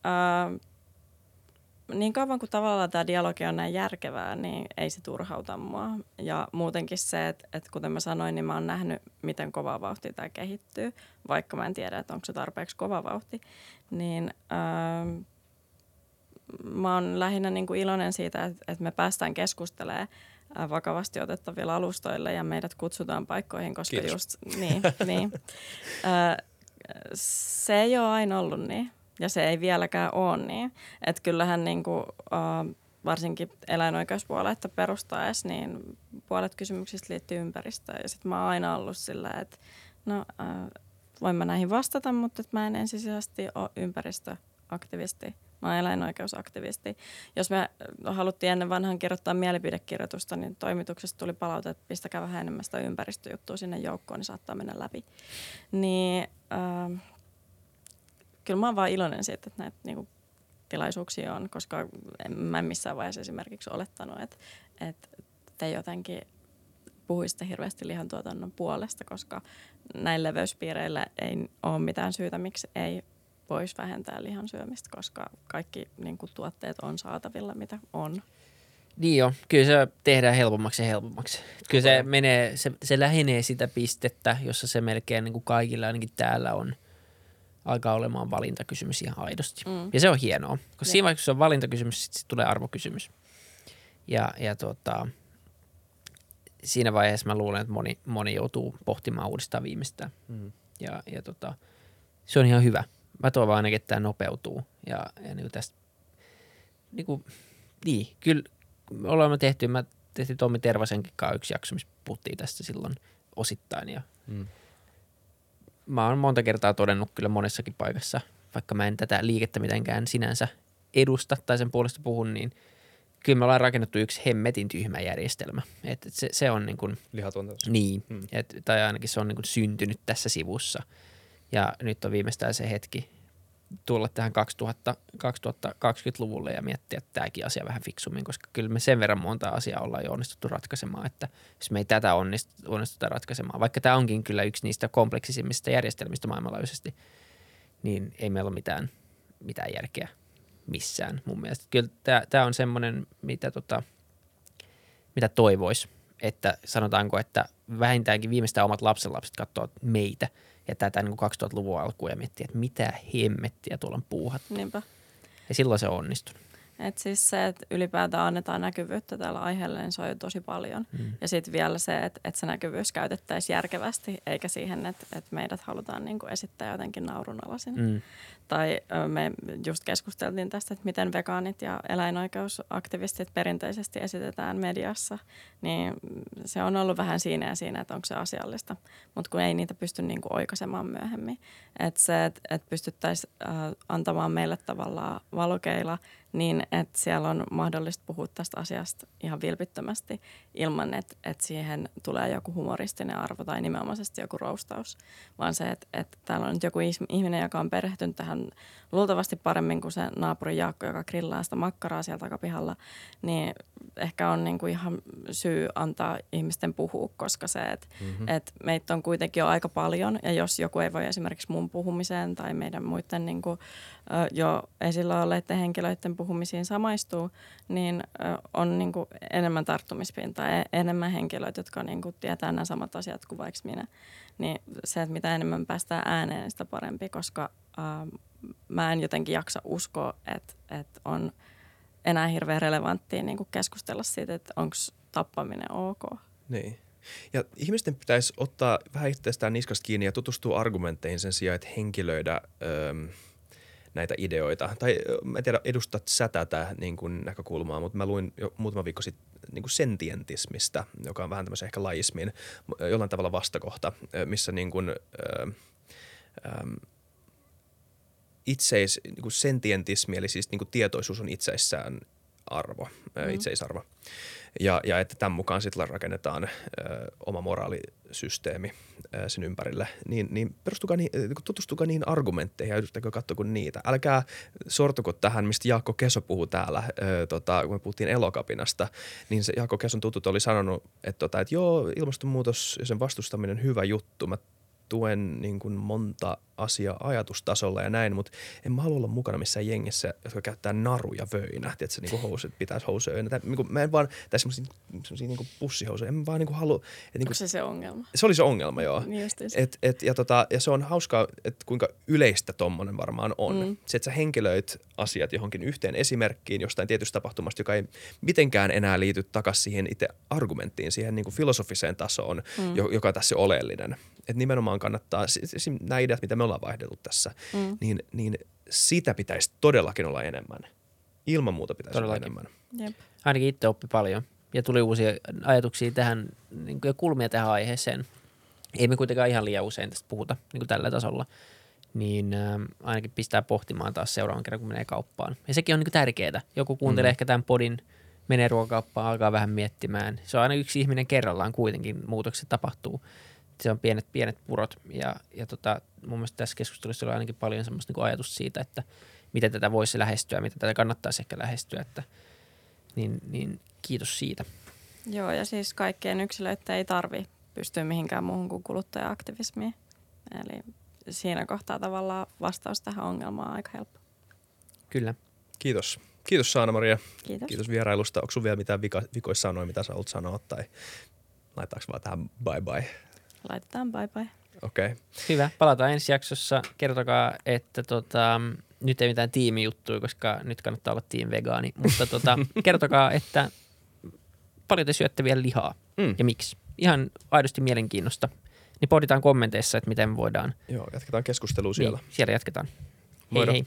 niin kauan kuin tavallaan tämä dialogi on näin järkevää, niin ei se turhauta mua. Ja muutenkin se, että, että kuten mä sanoin, niin mä oon nähnyt, miten kova vauhti tämä kehittyy, vaikka mä en tiedä, että onko se tarpeeksi kova vauhti. Niin... Äh, mä oon lähinnä niin kuin iloinen siitä, että, että me päästään keskustelemaan vakavasti otettavilla alustoilla ja meidät kutsutaan paikkoihin, koska Kiitos. just niin, niin. se ei ole aina ollut niin ja se ei vieläkään ole niin. Että kyllähän niin kuin, varsinkin eläinoikeuspuoletta perustaessa, niin puolet kysymyksistä liittyy ympäristöön. Ja sitten mä oon aina ollut sillä, että no voin mä näihin vastata, mutta että mä en ensisijaisesti ole ympäristöaktivisti – Mä oon eläinoikeusaktivisti. Jos me haluttiin ennen vanhan kirjoittaa mielipidekirjoitusta, niin toimituksesta tuli palaute, että pistäkää vähän enemmän sitä ympäristöjuttua sinne joukkoon, niin saattaa mennä läpi. Niin äh, kyllä mä oon vaan iloinen siitä, että näitä niin kuin, tilaisuuksia on, koska en, mä en missään vaiheessa esimerkiksi olettanut, että, että te jotenkin puhuisitte hirveästi lihantuotannon puolesta, koska näillä leveyspiireillä ei ole mitään syytä, miksi ei voisi vähentää lihan syömistä, koska kaikki niin kuin, tuotteet on saatavilla, mitä on. Niin jo, kyllä se tehdään helpommaksi ja helpommaksi. Kyllä se menee, se, se lähenee sitä pistettä, jossa se melkein niin kuin kaikilla ainakin täällä on alkaa olemaan valintakysymys ihan aidosti. Mm. Ja se on hienoa, koska ja. siinä vaiheessa, kun se on valintakysymys, sitten sit tulee arvokysymys. Ja, ja tota, siinä vaiheessa mä luulen, että moni, moni joutuu pohtimaan uudestaan viimeistään. Mm. Ja, ja tota, se on ihan hyvä. Mä toivon ainakin, että tämä nopeutuu. Ja, ja niin tästä, niin, kuin, niin kyllä, me olemme tehty, mä tehtiin Tommi Tervasenkin kanssa yksi jakso, missä puhuttiin tästä silloin osittain ja mm. Mä oon monta kertaa todennut kyllä monessakin paikassa, vaikka mä en tätä liikettä mitenkään sinänsä edusta tai sen puolesta puhun, niin kyllä me ollaan rakennettu yksi hemmetin tyhmä järjestelmä. Et, se, se on niin kuin. Niin, mm. et, tai ainakin se on niin kuin syntynyt tässä sivussa. Ja nyt on viimeistään se hetki, tulla tähän 2000, 2020-luvulle ja miettiä tämäkin asia vähän fiksummin, koska kyllä me sen verran monta asiaa ollaan jo onnistuttu ratkaisemaan, että jos me ei tätä onnistuta ratkaisemaan, vaikka tämä onkin kyllä yksi niistä kompleksisimmista järjestelmistä maailmanlaajuisesti, niin ei meillä ole mitään, mitään järkeä missään mun mielestä. Kyllä tämä, tämä on semmoinen, mitä, tota, mitä toivoisi, että sanotaanko, että vähintäänkin viimeistään omat lapsenlapset katsoo meitä – ja tätä niin 2000-luvun alkuun ja miettiä, että mitä hemmettiä tuolla on puuhattu. Niinpä. Ja silloin se on onnistunut. Et siis se, että ylipäätään annetaan näkyvyyttä tällä aiheella, niin se on jo tosi paljon. Mm. Ja sitten vielä se, että, että se näkyvyys käytettäisiin järkevästi, eikä siihen, että, että meidät halutaan niin kuin esittää jotenkin naurunalaisin. Mm. Tai me just keskusteltiin tästä, että miten vegaanit ja eläinoikeusaktivistit perinteisesti esitetään mediassa, niin se on ollut vähän siinä ja siinä, että onko se asiallista. Mutta kun ei niitä pysty niin kuin oikaisemaan myöhemmin. Että se, että, että pystyttäisiin antamaan meille tavallaan valokeila – niin että siellä on mahdollista puhua tästä asiasta ihan vilpittömästi ilman, että, että siihen tulee joku humoristinen arvo tai nimenomaisesti joku roustaus, vaan se, että, että täällä on nyt joku ihminen, joka on perehtynyt tähän luultavasti paremmin kuin se naapuri Jaakko, joka grillaa sitä makkaraa siellä takapihalla, niin ehkä on niin kuin ihan syy antaa ihmisten puhua, koska se, että, mm-hmm. että meitä on kuitenkin jo aika paljon ja jos joku ei voi esimerkiksi mun puhumiseen tai meidän muiden niin kuin, jo esillä olleiden henkilöiden puhumisiin samaistuu, niin on niin kuin enemmän tarttumispintaa ja enemmän henkilöitä, jotka niin kuin tietää nämä samat asiat kuin vaikka minä. Niin se, että mitä enemmän päästään ääneen, niin sitä parempi, koska äh, mä en jotenkin jaksa uskoa, että, että on enää hirveän relevanttia niin kuin keskustella siitä, että onko tappaminen ok. Niin. Ja ihmisten pitäisi ottaa vähän itsestään niskasta kiinni ja tutustua argumentteihin sen sijaan, että henkilöidä öö, näitä ideoita. Tai mä en tiedä, edustat sä tätä niin kuin näkökulmaa, mutta mä luin jo muutama viikko sitten niin kuin sentientismistä, joka on vähän tämmöisen ehkä laismin jollain tavalla vastakohta, missä niin kuin, öö, öö, itseis, niin kuin sentientismi, eli siis niin kuin tietoisuus on itseissään arvo, mm. itseisarvo. Ja, ja että tämän mukaan sitten rakennetaan ö, oma moraalisysteemi ö, sen ympärille. Niin, niin perustukaa niin, tutustukaa niihin argumentteihin ja yrittäkö katsoa niitä. Älkää sortuko tähän, mistä Jaakko Keso puhuu täällä, ö, tota, kun me puhuttiin elokapinasta. Niin se Jaakko Keson tutut oli sanonut, että, tota, että joo, ilmastonmuutos ja sen vastustaminen hyvä juttu. Mä tuen niin kuin monta asiaa ajatustasolla ja näin, mutta en mä halua olla mukana missään jengissä, jotka käyttää naruja vöinä. Tiedätkö, niin kuin housut, pitäisi housuja vöinä. niin kuin, mä en vaan, tai semmoisia, semmoisia niin pussihousuja, en vaan niin kuin halua. Että, niin kuin, se se ongelma? Se oli se ongelma, joo. Niin et, et, ja, tota, ja se on hauskaa, että kuinka yleistä tommonen varmaan on. Mm. Se, että sä henkilöit asiat johonkin yhteen esimerkkiin jostain tietystä tapahtumasta, joka ei mitenkään enää liity takaisin siihen itse argumenttiin, siihen niin kuin filosofiseen tasoon, mm. joka on tässä oleellinen. Että nimenomaan kannattaa, nämä ideat, mitä me ollaan vaihdellut tässä, mm. niin, niin sitä pitäisi todellakin olla enemmän. Ilman muuta pitäisi todellakin. olla enemmän. Jep. Ainakin itse oppi paljon ja tuli uusia ajatuksia tähän niin ja kulmia tähän aiheeseen. Ei me kuitenkaan ihan liian usein tästä puhuta niin kuin tällä tasolla. Niin äh, ainakin pistää pohtimaan taas seuraavan kerran, kun menee kauppaan. Ja sekin on niin tärkeää. Joku kuuntelee mm. ehkä tämän podin, menee ruokakauppaan, alkaa vähän miettimään. Se on aina yksi ihminen kerrallaan kuitenkin, muutokset tapahtuu se on pienet, pienet purot. Ja, ja tota, mun mielestä tässä keskustelussa oli ainakin paljon semmoista niin ajatus siitä, että miten tätä voisi lähestyä, miten tätä kannattaisi ehkä lähestyä. Että, niin, niin kiitos siitä. Joo, ja siis kaikkien yksilöitä ei tarvi pystyä mihinkään muuhun kuin kuluttaja-aktivismiin. Eli siinä kohtaa tavallaan vastaus tähän ongelmaan on aika helppo. Kyllä. Kiitos. Kiitos Saana-Maria. Kiitos. Kiitos vierailusta. Onko sun vielä mitään vika, vikoissa sanoa, mitä sä haluat sanoa? Tai laitaanko vaan tähän bye bye? Laitetaan bye bye. Okei. Okay. Hyvä. Palataan ensi jaksossa. Kertokaa, että tota, nyt ei mitään tiimijuttuja, koska nyt kannattaa olla tiim vegaani. Mutta tota, kertokaa, että paljon te syötte vielä lihaa Mm. ja miksi. Ihan aidosti mielenkiinnosta. Niin pohditaan kommenteissa, että miten voidaan. Joo, jatketaan keskustelua siellä. Niin, siellä jatketaan. Hei Moido. hei.